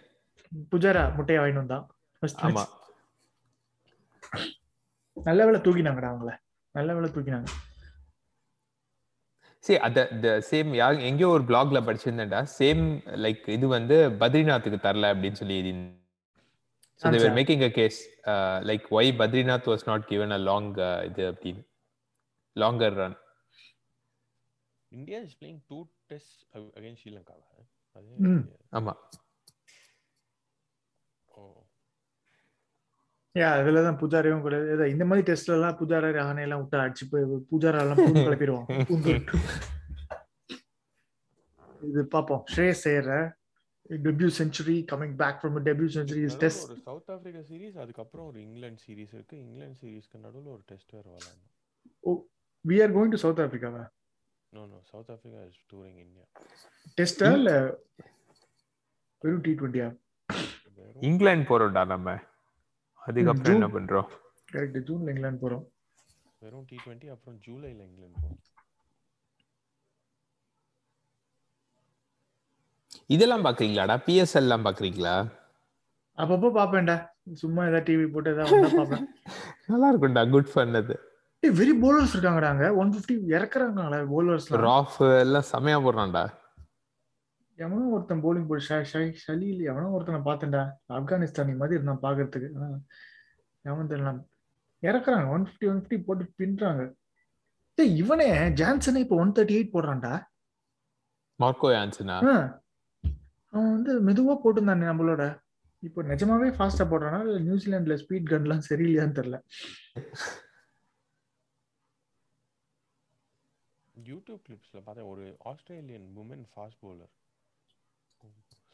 புஜாரா முட்டையை வாங்கிட்டு match. ஆமா. நல்ல வேளை தூக்கினாங்கடா அவங்கள. நல்ல வேளை தூக்கினாங்க. சரி அத த சேம் யார் எங்கேயோ ஒரு பிளாக்ல படிச்சிருந்தேன்டா சேம் லைக் இது வந்து பத்ரிநாத்துக்கு தரல அப்படின்னு சொல்லி எழுதி So they were Answer. making a case uh, like why Badrinath was not given a long uh, இது அப்படின்னு longer run. India is playing two test against ஸ்ரீலங்காவா. ஆமா ஓ யா அதுலதான் புஜாரையும் கூட இந்த மாதிரி டெஸ்ட்ல எல்லாம் புஜாரா ரஹானே எல்லாம் விட்டா அடிச்சு போய் புஜாரா எல்லாம் பூந்து கிளப்பிடுவோம். இது பாப்போம். ஸ்ரேயஸ் செய்யற debut century coming back from debut century is test ஒரு சவுத் ஆப்பிரிக்கா சீரிஸ் அதுக்கப்புறம் ஒரு இங்கிலாந்து சீரிஸ் இருக்கு. இங்கிலாந்து சீரிஸ்க்கு நடுவுல ஒரு டெஸ்ட் வேற விளையாடணும். We are going to South ஆப்பிரிக்காவா no no South Africa is touring India டெஸ்டா இல்ல வெறும் டி டுவெண்ட்டியா வெறும் இங்கிலாந்து போறோம்டா நம்ம. அதுக்கப்புறம் என்ன. பண்றோம் கரெக்ட் ஜூன்ல இங்கிலாந்து போறோம். வெறும் டி டுவெண்ட்டி அப்புறம் ஜூலைல இங்கிலாந்து போகும் இதெல்லாம் பாக்குறீங்களாடா? பிஎஸ்எல் எல்லாம் பாக்குறீங்களா? அப்பப்போ பாப்பேன்டா. சும்மா ஏதாவது டிவி போட்டு ஏதாவது வந்தா பாப்பேன். நல்லா இருக்கும்டா குட் ஃபன் அது. ஏய் வெரி போலர்ஸ் இருக்காங்கடா அங்க. ஒன் பிப்டி இறக்குறாங்களே போலர்ஸ் ராஃப் எல்லாம் செமையா போடுறான்டா. எவனோ ஒருத்தன் போலிங் போடு ஷ- ஷ- ஷலீல் எவனோ ஒருத்தனை பார்த்தேன்டா ஆப்கானிஸ்தானி மாதிரி இருந்தான் பாக்குறதுக்கு ஆனா, எவன் தெரியல இறக்குறாங்க. ஒன் பிப்டி ஒன் பிப்டி போட்டு பின்றாங்க இவனே ஜான்சனே இப்போ ஒன் தேர்ட்டி எயிட் போடுறான்டா. மார்க்கோ யான்சனா ஆ. அவன் வந்து மெதுவா போட்டிருந்தானே நம்மளோட. இப்போ நிஜமாவே ஃபாஸ்டா போடுறானா? இல்ல நியூசிலாந்துல ஸ்பீட் கன்லாம் சரியில்லையான்னு தெரியல. யூடியூப் கிளிப்ஸ்ல பார்த்தேன். ஒரு ஆஸ்திரேலியன் உமன் ஃபாஸ்ட் bowler.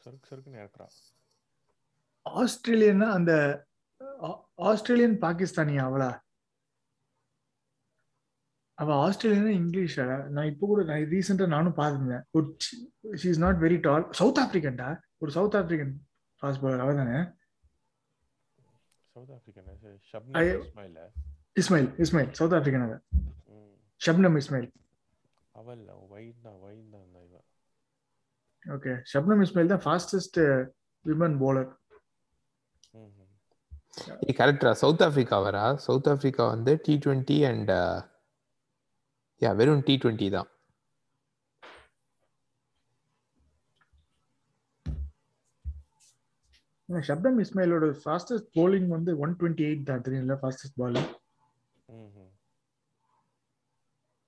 சருக்கு சருக்குன்னு இறக்குறா. ஆஸ்திரேலியன்னா அந்த ஆஸ்திரேலியன் பாகிஸ்தானியா அவளா? அவ ஆஸ்திரேலியனா இங்கிலீஷா? நான் இப்போ கூட நான் ரீசெண்டா நானும் பார்த்துருந்தேன். ஒரு she is not very tall South ஆப்பிரிக்கன்டா ஒரு சவுத் ஆப்பிரிக்கன் ஃபாஸ்ட் பாலர் அவ தானே சவுத் ஆப்பிரிக்கன் இஸ்மாயில இஸ்மாயில் இஸ்மாயில் சவுத் ஆப்பிரிக்கன் அவ. ஷப்னம் இஸ்மாயில் அவள் வைட் தான் வைட் தான் இவ. ஓகே ஷப்னம் இஸ்மாயில் தான் ஃபாஸ்டஸ்ட் விமன் போலர். கரெக்டா சவுத் ஆப்பிரிக்கா வரா? சவுத் ஆப்பிரிக்கா வந்து டி டுவெண்ட்டி அண்ட் யா வெறும் டி டுவெண்ட்டி தான். ஷப்னம் இஸ்மாயிலோட ஃபாஸ்டஸ்ட் போலிங் வந்து ஒன் டுவெண்ட்டி எயிட் தான் தெரியும்ல ஃபாஸ்டஸ்ட் பால் ம், ம்.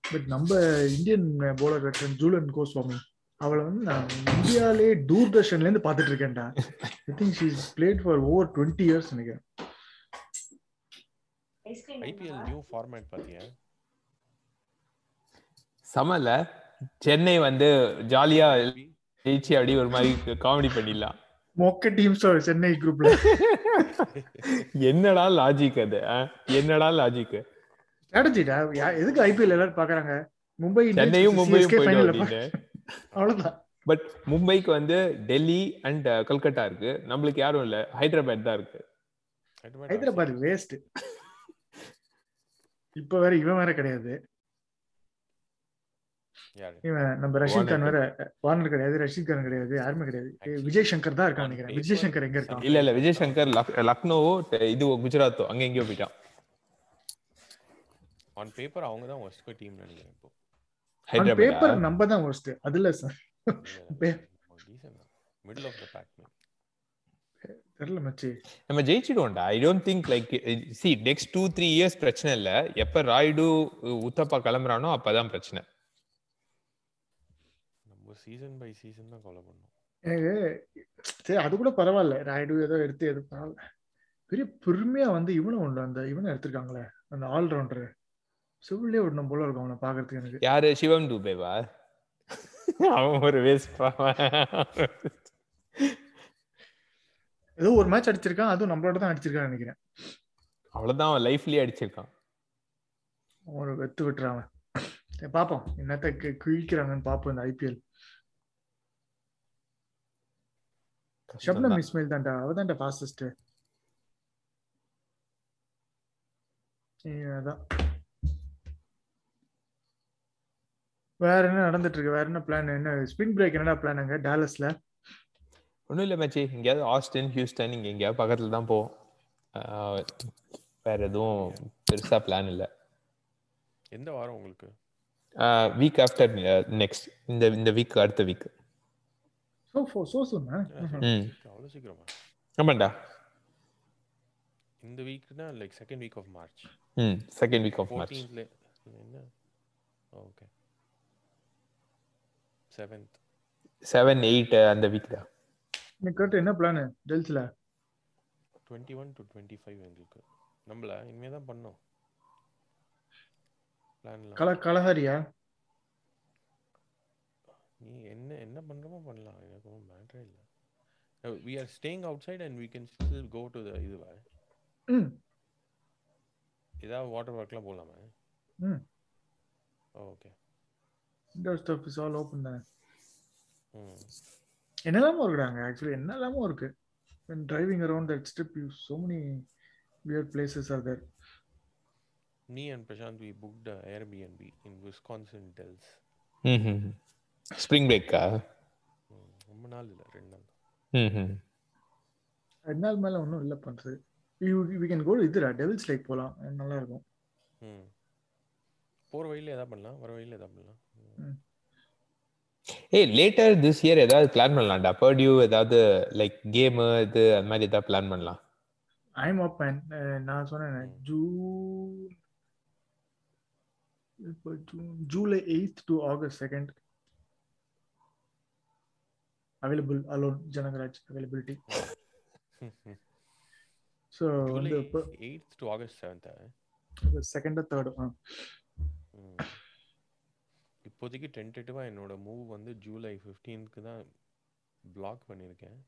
பட் நம்ம Indian bowler veteran Jhulan Goswami அவளை வந்து நான் இந்தியாலே தூர்தர்ஷன்ல இருந்து பாத்துட்டு இருக்கேன்டா. I think she played for over twenty years நினைக்கிறேன். ஐபிஎல் நியூ ஃபார்மேட் பாத்தியா? சமல சென்னை வந்து ஜாலியா ஜெயிச்சு அப்படியே ஒரு மாதிரி காமெடி பண்ணிடலாம். மொக்க டீம்ஸ் சென்னை குரூப்ல என்னடா லாஜிக் அது? என்னடா லாஜிக் ஸ்ட்ராட்டஜிடா எதுக்கு ஐபிஎல் எல்லாரும் பாக்குறாங்க மும்பை சென்னையும் மும்பையும் போயிடும் ஃபைனல் அப்படின்னு அவ்வளவுதான். பட் மும்பைக்கு வந்து டெல்லி அண்ட் கல்கட்டா இருக்கு. நம்மளுக்கு யாரும் இல்ல. ஹைதராபாத் தான் இருக்கு. ஹைதராபாத் வேஸ்ட் இப்ப வேற இவன் வேற கிடையாது. யாரு? இவன் நம்ம ரஷீத் கான் வார்னர் வேற வார்னர் கிடையாது ரஷீத் கான் கிடையாது யாருமே கிடையாது. விஜய் சங்கர் தான் இருக்கான் on நினைக்கிறேன். விஜய் சங்கர் எங்க இருக்கான்? இல்ல இல்ல விஜய் சங்கர் லக்- லக்னோவோ இது குஜராத்தோ அங்க எங்கேயோ போயிட்டான். ஆன் பேப்பர் அவங்க தான் ஒஸ்ட் டீம் நினைக்கிறேன் இப்போ. பேப்பர் நம்ம தான் worst அதுல சார் பே- மிடில் ஆஃப் த பேக் தெரியல மச்சி. நம்ம ஜெயிச்சிடுவோம்டா. I don't think like see next two three years பிரச்சனை இல்ல. எப்ப ராய்டு உத்தப்பா கிளம்புறானோ அப்பதான் பிரச்சனை. நம்ம சீசன் பை சீசன் தான் ஃபாலோ பண்ணோம். எனக்கு சரி அது கூட பரவாயில்ல. ராய்டு ஏதோ எடுத்து எது பரவாயில்ல. பெரிய பெருமையா வந்து இவனும் உண்டு அந்த இவனை எடுத்திருக்காங்களே அந்த ஆல்ரவுண்டர் சிவிலே விடணும் போல இருக்கும் அவனை பாக்குறதுக்கு எனக்கு. யாரு? சிவம் டூபேவா? அவன் ஒரு வேஸ்ட் ஏதோ ஒரு மேட்ச் அடிச்சிருக்கான் அதுவும் நம்மளோட தான் அடிச்சிருக்கான்னு நினைக்கிறேன். அவ்வளவுதான் அவன் லைஃப்லயே அடிச்சிருக்கான். ஒரு வெத்து விட்டுறான் பாப்போம் என்னத்த கிழிக்கிறாங்கன்னு பாப்போம் இந்த ஐபிஎல் ஷப்னம் இஸ்மாயில் தான்டா. அவ தான்டா ஃபாஸ்டஸ்ட் அதான். வேற என்ன நடந்துட்டு இருக்கு வேற என்ன பிளான் என்ன ஸ்பிரிங் பிரேக் என்னடா பிளான் அங்க டாலஸ்ல ஒண்ணும் இல்ல மச்சி. எங்கேயாவது ஆஸ்டின் ஹியூஸ்டன் இங்க எங்கேயாவது பக்கத்துல தான் போவோம். வேற எதுவும் பெருசா பிளான் இல்ல. எந்த வாரம் உங்களுக்கு? வீக் ஆஃப்டர் நெக்ஸ்ட் இந்த இந்த வீக் அடுத்த வீக் சோ ஃபோ சோ சொன்னா. அவ்வளோ சீக்கிரமா. ஆமாண்டா. இந்த வீக்னா like second week of March hmm second week of March என்ன? ஓகே செவன்த் செவன் எயிட் அந்த வீக் தான். கேட்டு என்ன plan டெல்ஸ்ல twenty one to twenty five எங்களுக்கு. நம்மள? இனிமே தான் பண்ணோம். பிளான்லாம் கல கலஹரியா? நீ என்ன என்ன பண்றோமோ பண்ணலாம். எனக்கு ஒன்றும் மேட்டரே இல்லை. We are staying outside and we can still go to the இதுவா? ஏதாவது வாட்டர் பார்க்லாம் போகலாமா ம். Okay indoor stuff is all open தானே? ம். என்னெல்லாமோ இருக்குடாங்க ஆக்சுவலி என்னெல்லாமோ இருக்கு. When driving around that strip you so many weird places are there. me and Prashant we booked a Airbnb in Wisconsin Dells. ம் ஸ்ப்ரிங் பிரேக்கா ம், ரொம்ப நாள் இல்லை ரெண்டு நாள். ம் ரெண்டு நாள் மேல ஒன்றும் இல்லை பண்றது. யூ வி கேன் கோ இதுடா டெவில்ஸ் லைக் போகலாம் நல்லா இருக்கும். ம். போகிற வழியில் எதாவது பண்ணலாம் வர வழியில் எதாவது பண்ணலாம். ஏய் லேட்டர் திஸ் இயர் ஏதாவது பிளான் பண்ணலாம்டா. பர்டியூ ஏதாவது லைக் கேம் இது அந்த மாதிரி ஏதாவது பிளான் பண்ணலாம். ஐம் அப் மேன் நான் சொன்னேன். ஜூன் இப்போ June July eighth to August second available alone Janagaraj availability so July வந்து இப்போ எயித் டு ஆகஸ்ட் செவன்த்தா செகண்ட் தேர்டு. இப்போதைக்கு டென்டேட்டிவாக என்னோட மூவ் வந்து ஜூலை ஃபிஃப்டீன்க்கு தான் பிளாக் பண்ணியிருக்கேன்.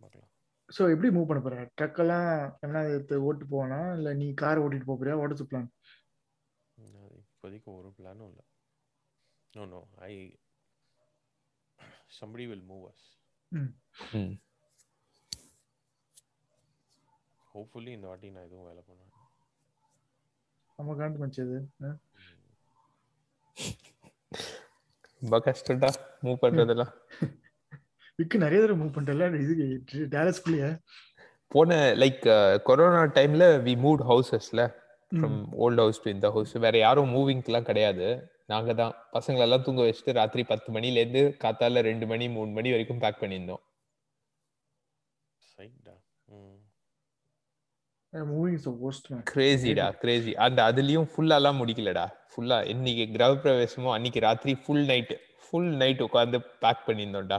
பார்க்கலாம். ஸோ எப்படி மூவ் பண்ண போற? ட்ரக்கெல்லாம் என்ன எடுத்து ஓட்டு போவானா? இல்லை நீ கார் ஓட்டிட்டு போக போறியா? ஓட்டு பிளான் இப்போதைக்கு ஒரு பிளானும் இல்லை. No no I somebody will move us. ம். ஹோப்ஃபுல்லி இந்த வாட்டி நான் எதுவும் வேலை பண்ணேன் நம்ம காண்டு மச்சது ரொம்ப கஷ்டம்டா மூவ் பண்றதெல்லாம். விக்கு நிறைய தடவை மூவ் பண்ணிட்டல இது டேலஸ்குள்ளேயே போன லைக் கொரோனா டைம்ல வி மூவ் ஹவுசஸ்ல ஃப்ரம் ஓல்ட் ஹவுஸ் டு இந்த ஹவுஸ் வேற யாரும் மூவிங்க்குலாம் கிடையாது. நாங்க தான். பசங்களை எல்லாம் தூங்க வச்சுட்டு ராத்திரி பத்து மணில இருந்து காத்தால ரெண்டு மணி மூணு மணி வரைக்கும் பேக் பண்ணியிருந்தோம். சைட்டா ம் மூவிங் இஸ் worst man. கிரேசிடா கிரேசி அந்த அதுலயும் ஃபுல்லாலாம் முடிக்கலடா. ஃபுல்லா இன்னைக்கு கிரக பிரவேசமோ அன்னைக்கு ராத்திரி ஃபுல் நைட் ஃபுல் நைட் உட்காந்து pack பண்ணியிருந்தோம்டா.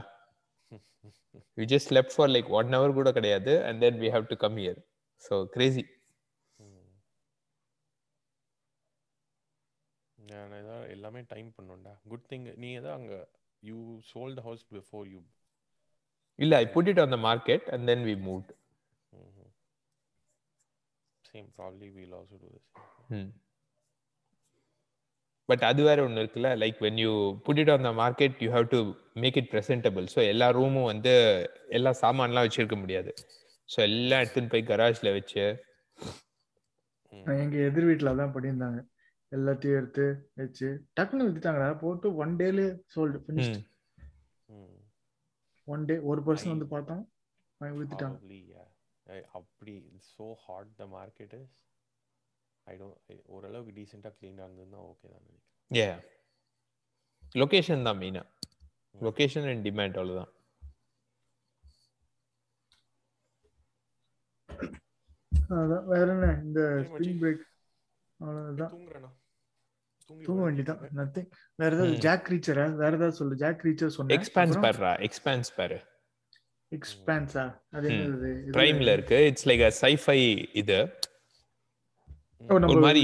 We just left for like one hour கூட கிடையாது and then we have to come here so crazy எல்லாமே டைம் பண்ணும்டா. குட் திங் நீ ஏதோ அங்க you sold house before you இல்ல I put it on the market and then we moved same probably we'll also to this but அது வேற ஒன்று இருக்குல்ல like when you put it on the market you have to make it presentable so எல்லா ரூமும் வந்து எல்லா சாமான்லாம் வச்சிருக்க முடியாது. ஸோ எல்லாம் எடுத்துன்னு போய் கராஜ்ல வச்சு எங்க எதிர் வீட்டுல அதான் பண்ணியிருந்தாங்க. எல்லாத்தையும் எடுத்து வச்சு டக்குன்னு வித்துட்டாங்கடா போட்டு ஒன் டேல சோல்டு ஃபினிஷ் ம். ஒன் டே ஒரு பர்சன் வந்து பார்த்தோம் வித்துட்டாங்க. Probably, அப்படி so hot the market is. I don't ஓரளவுக்கு டீசெண்டாக க்ளீனாக இருந்ததுன்னா ஓகே தான் நினைக்கிறேன். ஏ லொகேஷன் தான் மெயினா லொகேஷன் அண்ட் டிமாண்ட் அவ்வளவுதான். அதான் வேற என்ன? இந்த. ஸ்ப்ரிங் பிரேக் அவ்வளவுதான். தூங்கி வேண்டியதான். நத்திங் வேற ஏதாவது. ஜாக் ரீச்சரா வேற ஏதாவது சொல்லு. ஜாக் ரீச்சர் சொன்னேன். எக்ஸ்பான்ஸ் பாருடா. எக்ஸ்பான்ஸ் பாரு. எக்ஸ்பான்ஸா அது. என்னது? பிரைம்ல இருக்கு. இட்ஸ் லைக் அ சைஃபை இது. ஒரு மாதிரி.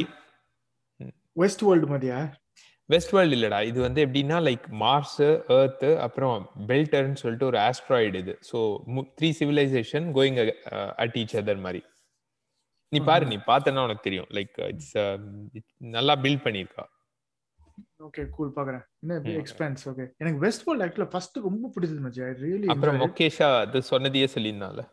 வெஸ்ட் வேர்ல்டு மாதிரியா? வெஸ்ட் வேர்ல்டு இல்லடா. இது வந்து எப்படின்னா லைக் மார்ஸ் எர்த் அப்புறம் பெல்டர்னு சொல்லிட்டு ஒரு ஆஸ்ட்ராய்டு இது. So three civilization going at each other மாதிரி. நீ பாரு நீ பார்த்தனா உனக்கு தெரியும். லைக் இட்ஸ் நல்லா பில்ட் பண்ணியிருக்கா. ஓகே கூல் பாக்குறேன். என்ன. எக்ஸ்பான்ஸ் ஓகே எனக்கு வெஸ்ட் வேர்ல்ட் ஆக்சுவலா ஃபர்ஸ்ட் ரொம்ப பிடிச்சது மச்சி ஐ ரியலி அப்புறம் மொக்கேஷா அது சொன்னதையே சொல்லியிருந்தால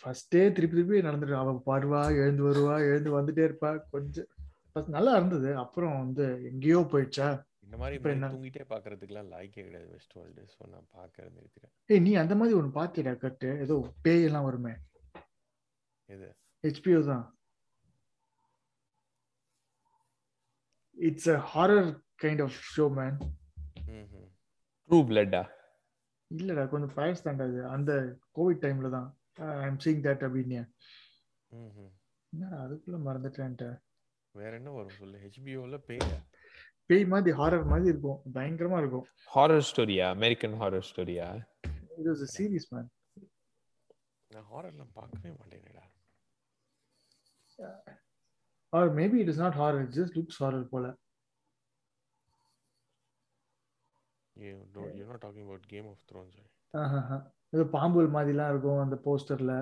ஃபர்ஸ்டே திருப்பி திருப்பி நடந்துட்டு அவ வருவா எழுந்து வருவா எழுந்து வந்துட்டே இருப்பா. கொஞ்சம் first நல்லா இருந்தது. அப்புறம் வந்து எங்கேயோ போயிடுச்சா? இந்த மாதிரி இப்ப என்ன? தூங்கிட்டே பார்க்கறதுக்குலாம் லாய்க்கே கிடையாது வெஸ்ட் வேர்ல்டு ஸோ நான் பார்க்கறது நிறுத்திட்டேன் ஏய் நீ அந்த மாதிரி ஒன்று பாத்தியடா கட்டு. ஏதோ பேய் எல்லாம் வருமே. எது? ஹெச்பிஓ தான். It's a horror kind of show man true பிளட்டா இல்லடா கொஞ்சம் பயஸ் தாண்டா அது. அந்த கோவிட் டைம்ல தான். ஐ எம் சீங் தட் அப்படின்னு என்னடா அதுக்குள்ள மறந்துட்டேன்ட்ட வேற என்ன வரும் சொல்லு? ஹெச்பிஓவில் பேயா பேய் மாதிரி ஹாரர் மாதிரி இருக்கும். பயங்கரமா இருக்கும். ஹாரர் ஸ்டோரியா அமெரிக்கன் ஹாரர் ஸ்டோரியா இது வாஸ் சீரியஸ் மேன் நான் ஹாரர்லாம் பார்க்கவே மாட்டேனேடா. Or maybe it is not horror it just looks horror போல. You not talking Game of Thrones ஆஹாஹா. ஏதோ பாம்புகள் மாதிரிலாம் இருக்கும் அந்த போஸ்டர்ல.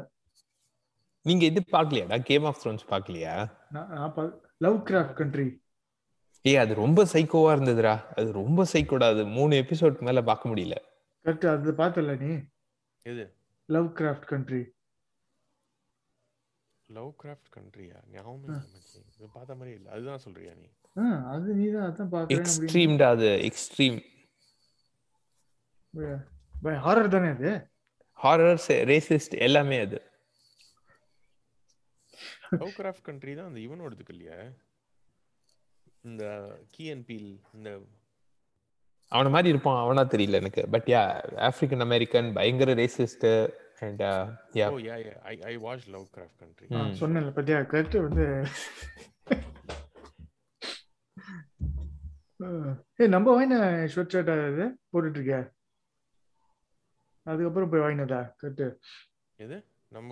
நீங்க இது பார்க்கலையாடா கேம் ஆஃப் த்ரோன்ஸ் பார்க்கலையா? லவ் கிராஃப்ட் கண்ட்ரி ஏய் அது ரொம்ப சைக்கோவா இருந்ததுடா. அது ரொம்ப சைக்கோடா அது மூணு எபிசோட் மேல பார்க்க முடியல. கரெக்ட் அது பார்த்தல நீ? எது? Lovecraft country Lovecraft கண்ட்ரியா? ஞாபகமே. இது பார்த்த மாதிரி இல்லை. அதுதான் சொல்றியா நீ? அது நீ தான் அதான் பாக்குறேன் எக்ஸ்ட்ரீம்டா அது. எக்ஸ்ட்ரீம். ஹாரர் தானே அது? ஹாரர் ரேசிஸ்ட் எல்லாமே அது. லவ் கிராஃப்ட் கண்ட்ரி தான் அந்த இவனோடதுக்கு இல்லையா இந்த கீ அண்ட் பீல் இந்த அவன மாதிரி இருப்பான். அவனா தெரியல எனக்கு. பட் யா ஆப்பிரிக்கன் அமெரிக்கன் பயங்கர racist and yeah oh yeah yeah I I watch Lovecraft Country ம். சொன்னேன்ல பத்தியா கரெக்ட் வந்து ஏய் நம்ம வாங்கின ஷர்ட் ஷர்ட் அது போட்டுட்டு இருக்கியா அதுக்கப்புறம் போய் வாங்கினதா? கரெக்ட் எது? நம்ம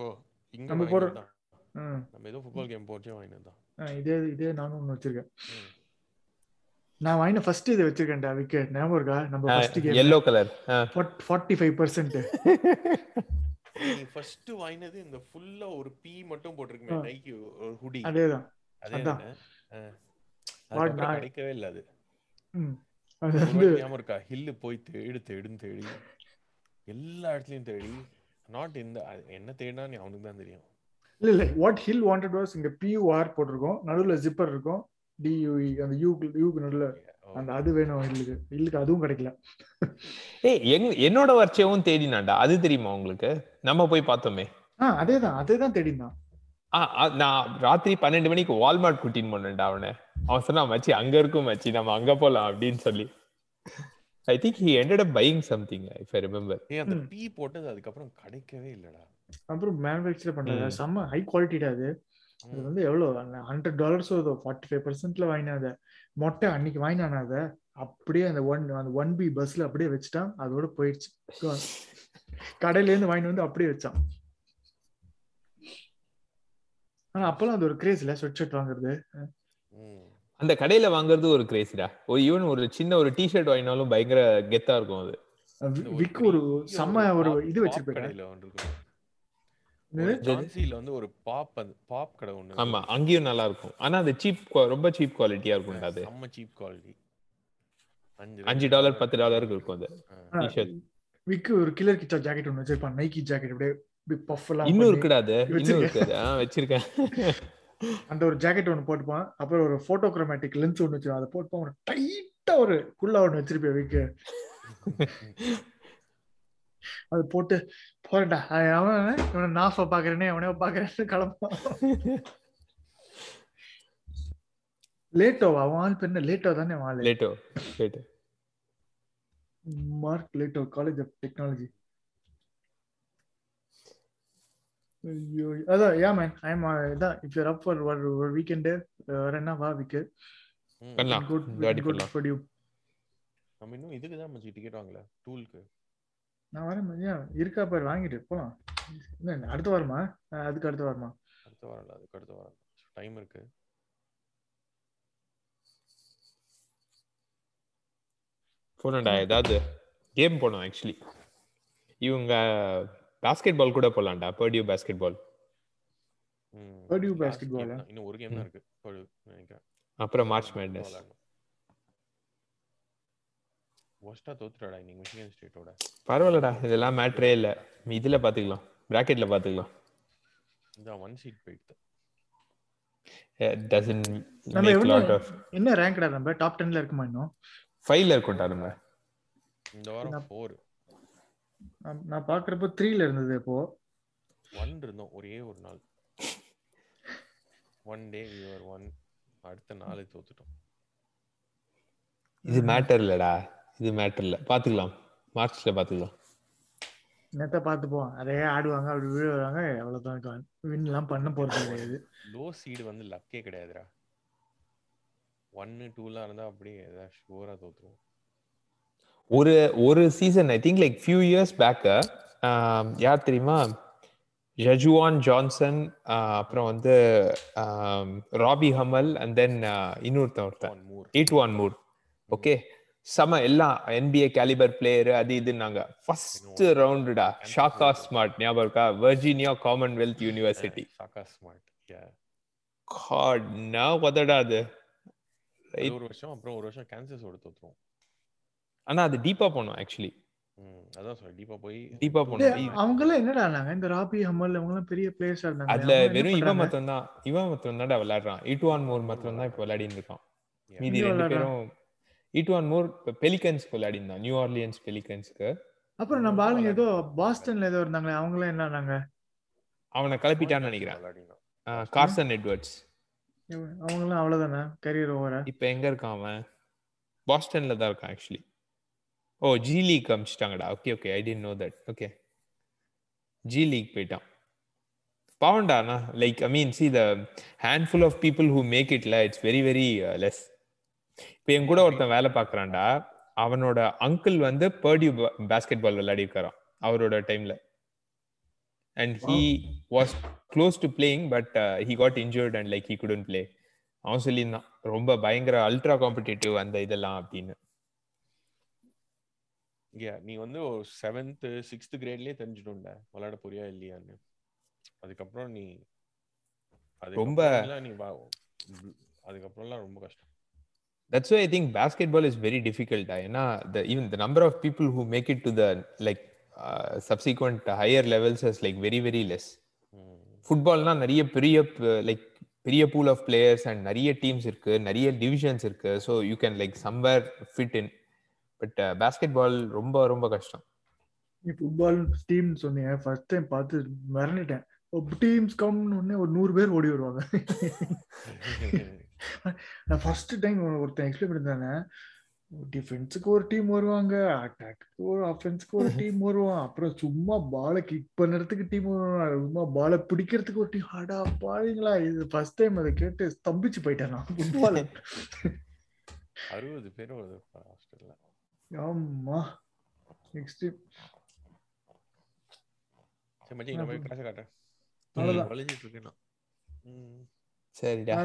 இங்க நம்ம நம்ம போற- தான் ம் நம்ம ஏதோ ஃபுட்பால் கேம் போச்சே வாங்கினது இதே இதே நானும் ஒன்று வச்சிருக்கேன். நான் வாங்கின ஃபர்ஸ்ட் இதை வச்சிருக்கேன்டா விக்கெட். ஞாபகம் இருக்கா? நம்ம first game yellow colour forty five percent நீ ஃபர்ஸ்ட் வாங்கினது இந்த ஃபுல்லா ஒரு பீ மட்டும் போட்டிருக்குமே. நைக்கி ஒரு ஹுடி அதேதான். அதே அதான். கிடைக்கவே இல்லை அது. ஞாபகம் இருக்கா? ஹில்லு போய் தேடு தேடுன்னு தேடி. எல்லா இடத்துலயும் தேடி. நாட் இந்த என்ன தேடினா நீ அவனுக்கு தான் தெரியும். இல்ல இல்ல. வாட் ஹில் வாண்டட் வாஸ் இங்க பியூஆர் போட்டிருக்கோம். நடுவுல ஜிப்பர் இருக்கும். டியூஇ அந்த யூ யூக்கு நடுவுல அந்த அது வேணும் ஹில்லுக்கு ஹில்லுக்கு அதுவும் கிடைக்கல. ஏய் எங் என்னோட வர்ச்சியாவும் தேடினாண்டா அது தெரியுமா உங்களுக்கு? நம்ம போய் பார்த்தோமே. ஆ அதேதான் அதேதான் தேடினான். ஆ, ஆ, நான் ராத்திரி பன்னெண்டு மணிக்கு வால்மார்ட் கூட்டின்னு போனேன்டா அவனை. அவன் சொன்னா மச்சி அங்க இருக்கும் மச்சி நம்ம அங்க போலாம் அப்படின்னு சொல்லி. I think he ended up buying something if i remember. ஏய் அந்த. பீ போட்டது அதுக்கப்புறம் கிடைக்கவே இல்லடா. அப்புறம் மேனுஃபேக்சர் பண்றது ம். செம்ம ஹை குவாலிட்டிடா அது. அது. வந்து எவ்வளவு? ஹண்ட்ரட் டாலர்ஸ் வருதோ ஃபார்ட்டி ஃபைவ் பர்சன்ட்ல வாங்கினாத மொட்டை அன்னைக்கு வாங்கினான அத? அப்படியே அந்த ஒன் அந்த ஒன் பி பஸ்ல அப்படியே வச்சுட்டான். அதோட போயிடுச்சு. Gone. கடையில இருந்து வாங்கிட்டு வந்து அப்படியே வச்சான். ஆனா அப்பெல்லாம் அது ஒரு கிரேஸ் இல்ல. ஸ்வெட் ஷர்ட் வாங்குறது. அந்த கடையில வாங்குறது ஒரு கிரேசிடா ஒரு ஈவன் ஒரு சின்ன ஒரு டிஷர்ட் வாங்கினாலும் பயங்கர கெத்தா இருக்கும் அது. இந்த ஒரு விக்கு ஒரு பெரிய செம்ம ஒரு இது வச்சிருப்பேன் கடையில ஒன்று இருக்கும் என்னது? ஜான்சில வந்து ஒரு பாப் பாப் கடை ஒண்ணு ஆமா அங்கேயும் நல்லா இருக்கும் ஆனா அது சீப் ரொம்ப சீப் குவாலிட்டியா இருக்கும்டா அது. செம்ம சீப் குவாலிட்டி அஞ்சு டாலர் பத்து டாலருக்கு இருக்கும் அது. விக்கு ஒரு கில்லர் கிச்சா ஜாக்கெட் ஒன்று வச்சிருப்பான். நைக்கி ஜாக்கெட் அப்படியே பஃப் எல்லாம் இன்னும் பண்ணி, இருக்குடா அது. இன்னும் வச்சிருக்கேன். இருக்குது. ஆ வச்சிருக்கேன். அந்த ஒரு ஜாக்கெட் ஒன்று போட்டுப்பான். அப்புறம் ஒரு போட்டோகிராமேட்டிக் லென்ஸ் ஒன்று வச்சிருவான் அதை போட்டுப்பான். ஒரு டைட்டா ஒரு குள்ளா ஒன்று வச்சிருப்பேன் வீக்கு அது போட்டு போறேன்டா. அவன் இவனை நாஃப பாக்குறேனே அவனே பாக்குறேன்னு கிளம்பான் லேட்டோ அவன் பெண்ணு. லேட்டோ தானே அவன் Leto Leto. Mark Leto college of technology. ஐயோ அதான் யா மேன். ஐ எம் இதான் இஃப் யூர் அப் ஃபார் ஒரு வீக்கெண்டு வரேன்னா வா வீக்கு. பண்ணலாம். குட் குட் ஃபார் யூ நம்ம இன்னும் இதுக்கு தான் மச்சி டிக்கெட் வாங்கல. டூலுக்கு நான் வரேன் மதியா. இருக்கா பாரு வாங்கிட்டு போலாம். என்ன அடுத்த வாரமா? அதுக்கு அடுத்த வாரமா? அடுத்த வாரம் இல்ல அதுக்கு அடுத்த வாரம். டைம் இருக்கு. போனடா ஏதாவது கேம் போனோம் ஆக்சுவலி இவங்க பாஸ்கெட் பால் கூட போலாம்டா பர்டியூ பாஸ்கெட் பால் game ஆ? தான். இன்னும் ஒரு கேம் தான் இருக்கு அப்புறம் மார்ச் மேட்னஸ் worst-ஆ தோத்துட்டாடா இன்னைக்கு மிச்சிகன் ஸ்டேட்டோட பரவாயில்லடா இதெல்லாம் மேட்ரே இல்ல. இதுல பாத்துக்கலாம். பிராக்கெட்ல பாத்துக்கலாம். இந்த ஒன் சீட் போயிட்டு. டசன் நம்ம மேக் எவ்வளவு லாட் ஆஃப் என்ன ரேங்க்டா நம்ம? டாப் டென்ல இருக்குமா இன்னும்? ஃபைவ்ல இருக்கும்டா நம்ம. இந்த வாரம் ஃபோர் நான் நான் பாக்குறப்போ த்ரீல இருந்தது இப்போ. ஒன் இருந்தோம் ஒரே ஒரு நாள். ஒன் டே யுவர் ஒன் அடுத்த நாள் தோத்துட்டோம். இது மேட்டர் இல்லடா. இது மேட்டர் இல்ல. பாத்துக்கலாம். மார்ச்ல பாத்துக்கலாம். நேத்த பார்த்துப்போம் அதே ஆடுவாங்க அப்படி விழுவாங்க அவ்வளவுதான். வின் எல்லாம் பண்ண போறது கிடையாது. லோ சீடு வந்து லக்கே கிடையாதுடா. ஒன்னு டூலாம் இருந்தா அப்படியே ஏதாவது ஷூரா தோத்துருவோம் ஒரு ஒரு season I think like few years back யார் தெரியுமா? ஜஜுவான் ஜான்சன் அப்புறம் வந்து ராபி ஹமல் அண்ட் தென் இன்னொருத்தன் ஒருத்தன். ஒன் மூர் எயிட் ஒன் மூட் ஓகே செம எல்லாம் என்பிஏ கேலிபர் பிளேயர் அது இதுன்னாங்க. ஃபர்ஸ்ட் ரவுண்டுடா ஷாக்கா ஸ்மார்ட் ஞாபகம் இருக்கா? Virginia Commonwealth University Shaka Smart yeah God நான் உதடா அது. ஒரு வருஷம் அப்புறம் ஒரு வருஷம் கேன்சர்ஸோட தோத்துருவோம் ஆனா அது டீப்பா போனோம் ஆக்சுவலி அதான் டீப்பா போய் டீப்பா போனோம் அவங்க எல்லாம் என்னடா ஆனாங்க இந்த ராபி ஹமல் அவங்க எல்லாம் பெரிய பிளேயர்ஸா இருந்தாங்க. அதுல வெறும் இவன்? மத்தம் தான் இவன் மத்தம் தான்டா விளையாடுறான். இட்டுவான் மோர் மத்தம் தான் இப்போ விளையாடின்னு இருக்கான். மீதி ரெண்டு விளையாடுறான். பேரும் இட்டுவான் மோர் பெலிகன்ஸ்க்கு விளையாடிருந்தான் நியூ ஆர்லியன்ஸ் பெலிகன்ஸ்க்கு. அப்புறம் நம்ம ஆளுங்க ஏதோ பாஸ்டன்ல ஏதோ இருந்தாங்களே அவங்க எல்லாம் என்ன ஆனாங்க? அவனை கிளப்பிட்டான்னு நினைக்கிறேன். கார்சன் எட்வர்ட்ஸ் அவங்க எல்லாம் அவ்வளவுதானே கரியர் ஓவரா இப்போ எங்க இருக்கான் அவன்? பாஸ்டன்ல தான் இருக்கான் actually oh G League அமிச்சிட்டாங்கடா. Okay okay I didn't know that okay G League போயிட்டான். பாவண்டாண்ணா like I mean see the handful of people who make இட்ல it's very very less இப்போ என் கூட ஒருத்தன் வேலை பார்க்கறான்டா அவனோட அங்கிள் வந்து பர்டியூ பாஸ்கெட் பால் விளையாடி இருக்காராம் அவரோட டைம்ல and he was close to playing but he got injured and like he couldn't play அவன் சொல்லியிருந்தான் ரொம்ப பயங்கர அல்ட்ரா காம்படிட்டிவ் அந்த இதெல்லாம் அப்படின்னு. யா நீ வந்து ஒரு செவன்த் சிக்ஸ்த் கிரேட்லயே தெரிஞ்சிடும்ல விளையாட போறியா இல்லையான்னு. அதுக்கப்புறம் நீ ரொம்ப- நீ அதுக்கப்புறம்லாம் ரொம்ப கஷ்டம். That's why i think basketball is very difficult uh, ஏன்னா the even the number of people who make it to the like uh, subsequent higher levels is like very very less. ஃபுட்பால்னா நிறைய பெரிய லைக் பெரிய pool of players and நிறைய teams இருக்கு நிறைய divisions இருக்கு. So you can like somewhere fit in but basketball ரொம்ப ரொம்ப கஷ்டம். நீ ஃபுட்பால் டீம் சொன்னீங்க ஃபர்ஸ்ட் டைம் பார்த்து மிரண்டுட்டேன் டீம்ஸ் கம்னு உடனே ஒரு நூறு பேர் ஓடி வருவாங்க. நான் ஃபர்ஸ்ட் டைம் ஒருத்தன் எக்ஸ்பிளைன் பண்ணிருந்தாங்க டிஃபென்ஸுக்கு ஒரு டீம் வருவாங்க அட்டாக்கு ஒரு அஃபென்ஸ்க்கு ஒரு டீம் வருவான். அப்புறம் சும்மா பாலை கிக் பண்ணுறதுக்கு டீம் வருவாங்க சும்மா பாலை பிடிக்கிறதுக்கு ஒரு டீம் அடா பாருங்களா இது ஃபர்ஸ்ட் டைம் அதை கேட்டு ஸ்தம்பிச்சு போயிட்டேன் நான் ஃபுட்பால் அறுபது பேர் ஹாஸ்டல்ல ஆமா. நெக்ஸ்ட் சரி மச்சி நான் போய் காசை காட்டுறேன். அவ்வளவுதான். சரிடா.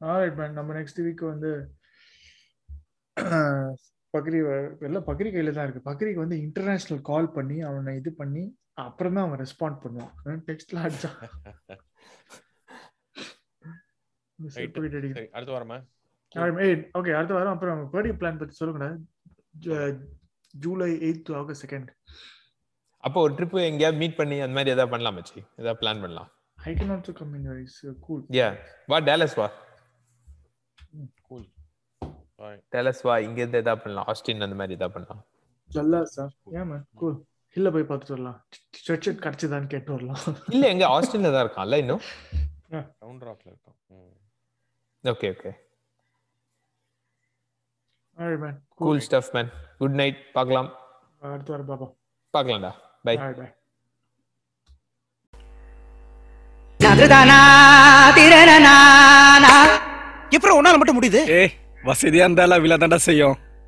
ஆல்ரைட் மேன் நம்ம நெக்ஸ்ட் வீக் வந்து பக்ரி எல்லாம் பக்ரி கையில தான் இருக்கு. பக்ரிக்கு வந்து இன்டர்நேஷனல் கால் பண்ணி அவனை இது பண்ணி அப்புறம் தான் அவன் ரெஸ்பாண்ட் பண்ணுவான். டெக்ஸ்ட்ல அடிச்சா. அடுத்த வாரமா ஓகே அடுத்த வாரம் அப்புறம் பர்த்டே பிளான் பத்தி சொல்லுங்கடா. ஜூ- ஜூலை எயித் ஆகஸ்ட் செகண்ட் அப்போ ஒரு ட்ரிப் எங்கேயாவது மீட் பண்ணி அந்த மாதிரி ஏதாவது பண்ணலாம் மச்சி. ஏதாவது பிளான் பண்ணலாம். I can also come in is cool yeah வா டேலஸ் வா. டேலஸ் வா இங்க இருந்து ஏதாவது பண்ணலாம். ஆஸ்டின் அந்த மாதிரி ஏதாவது பண்ணலாம். ஜல்லா சார் ஏன் மேன் கூல் ஹில்ல போய் பார்த்துட்டு வரலாம். ஸ்ட்ரெச் கிடைச்சதான்னு கேட்டு வரலாம். இல்ல எங்க ஆஸ்டின்ல தான் இருக்கான்ல இன்னும்? ரவுண்ட் ராக்ல இருக்கும் ம். Okay okay Alright, man. Cool stuff man good night பார்க்கலாம். அடுத்து வர பாப்பா பார்க்கலாம்டா. Bye Alright, bye. எப்படி உன்னால மட்டும் முடியுது? வசதியாக இருந்தாலும் விழா தாண்டா செய்யும்.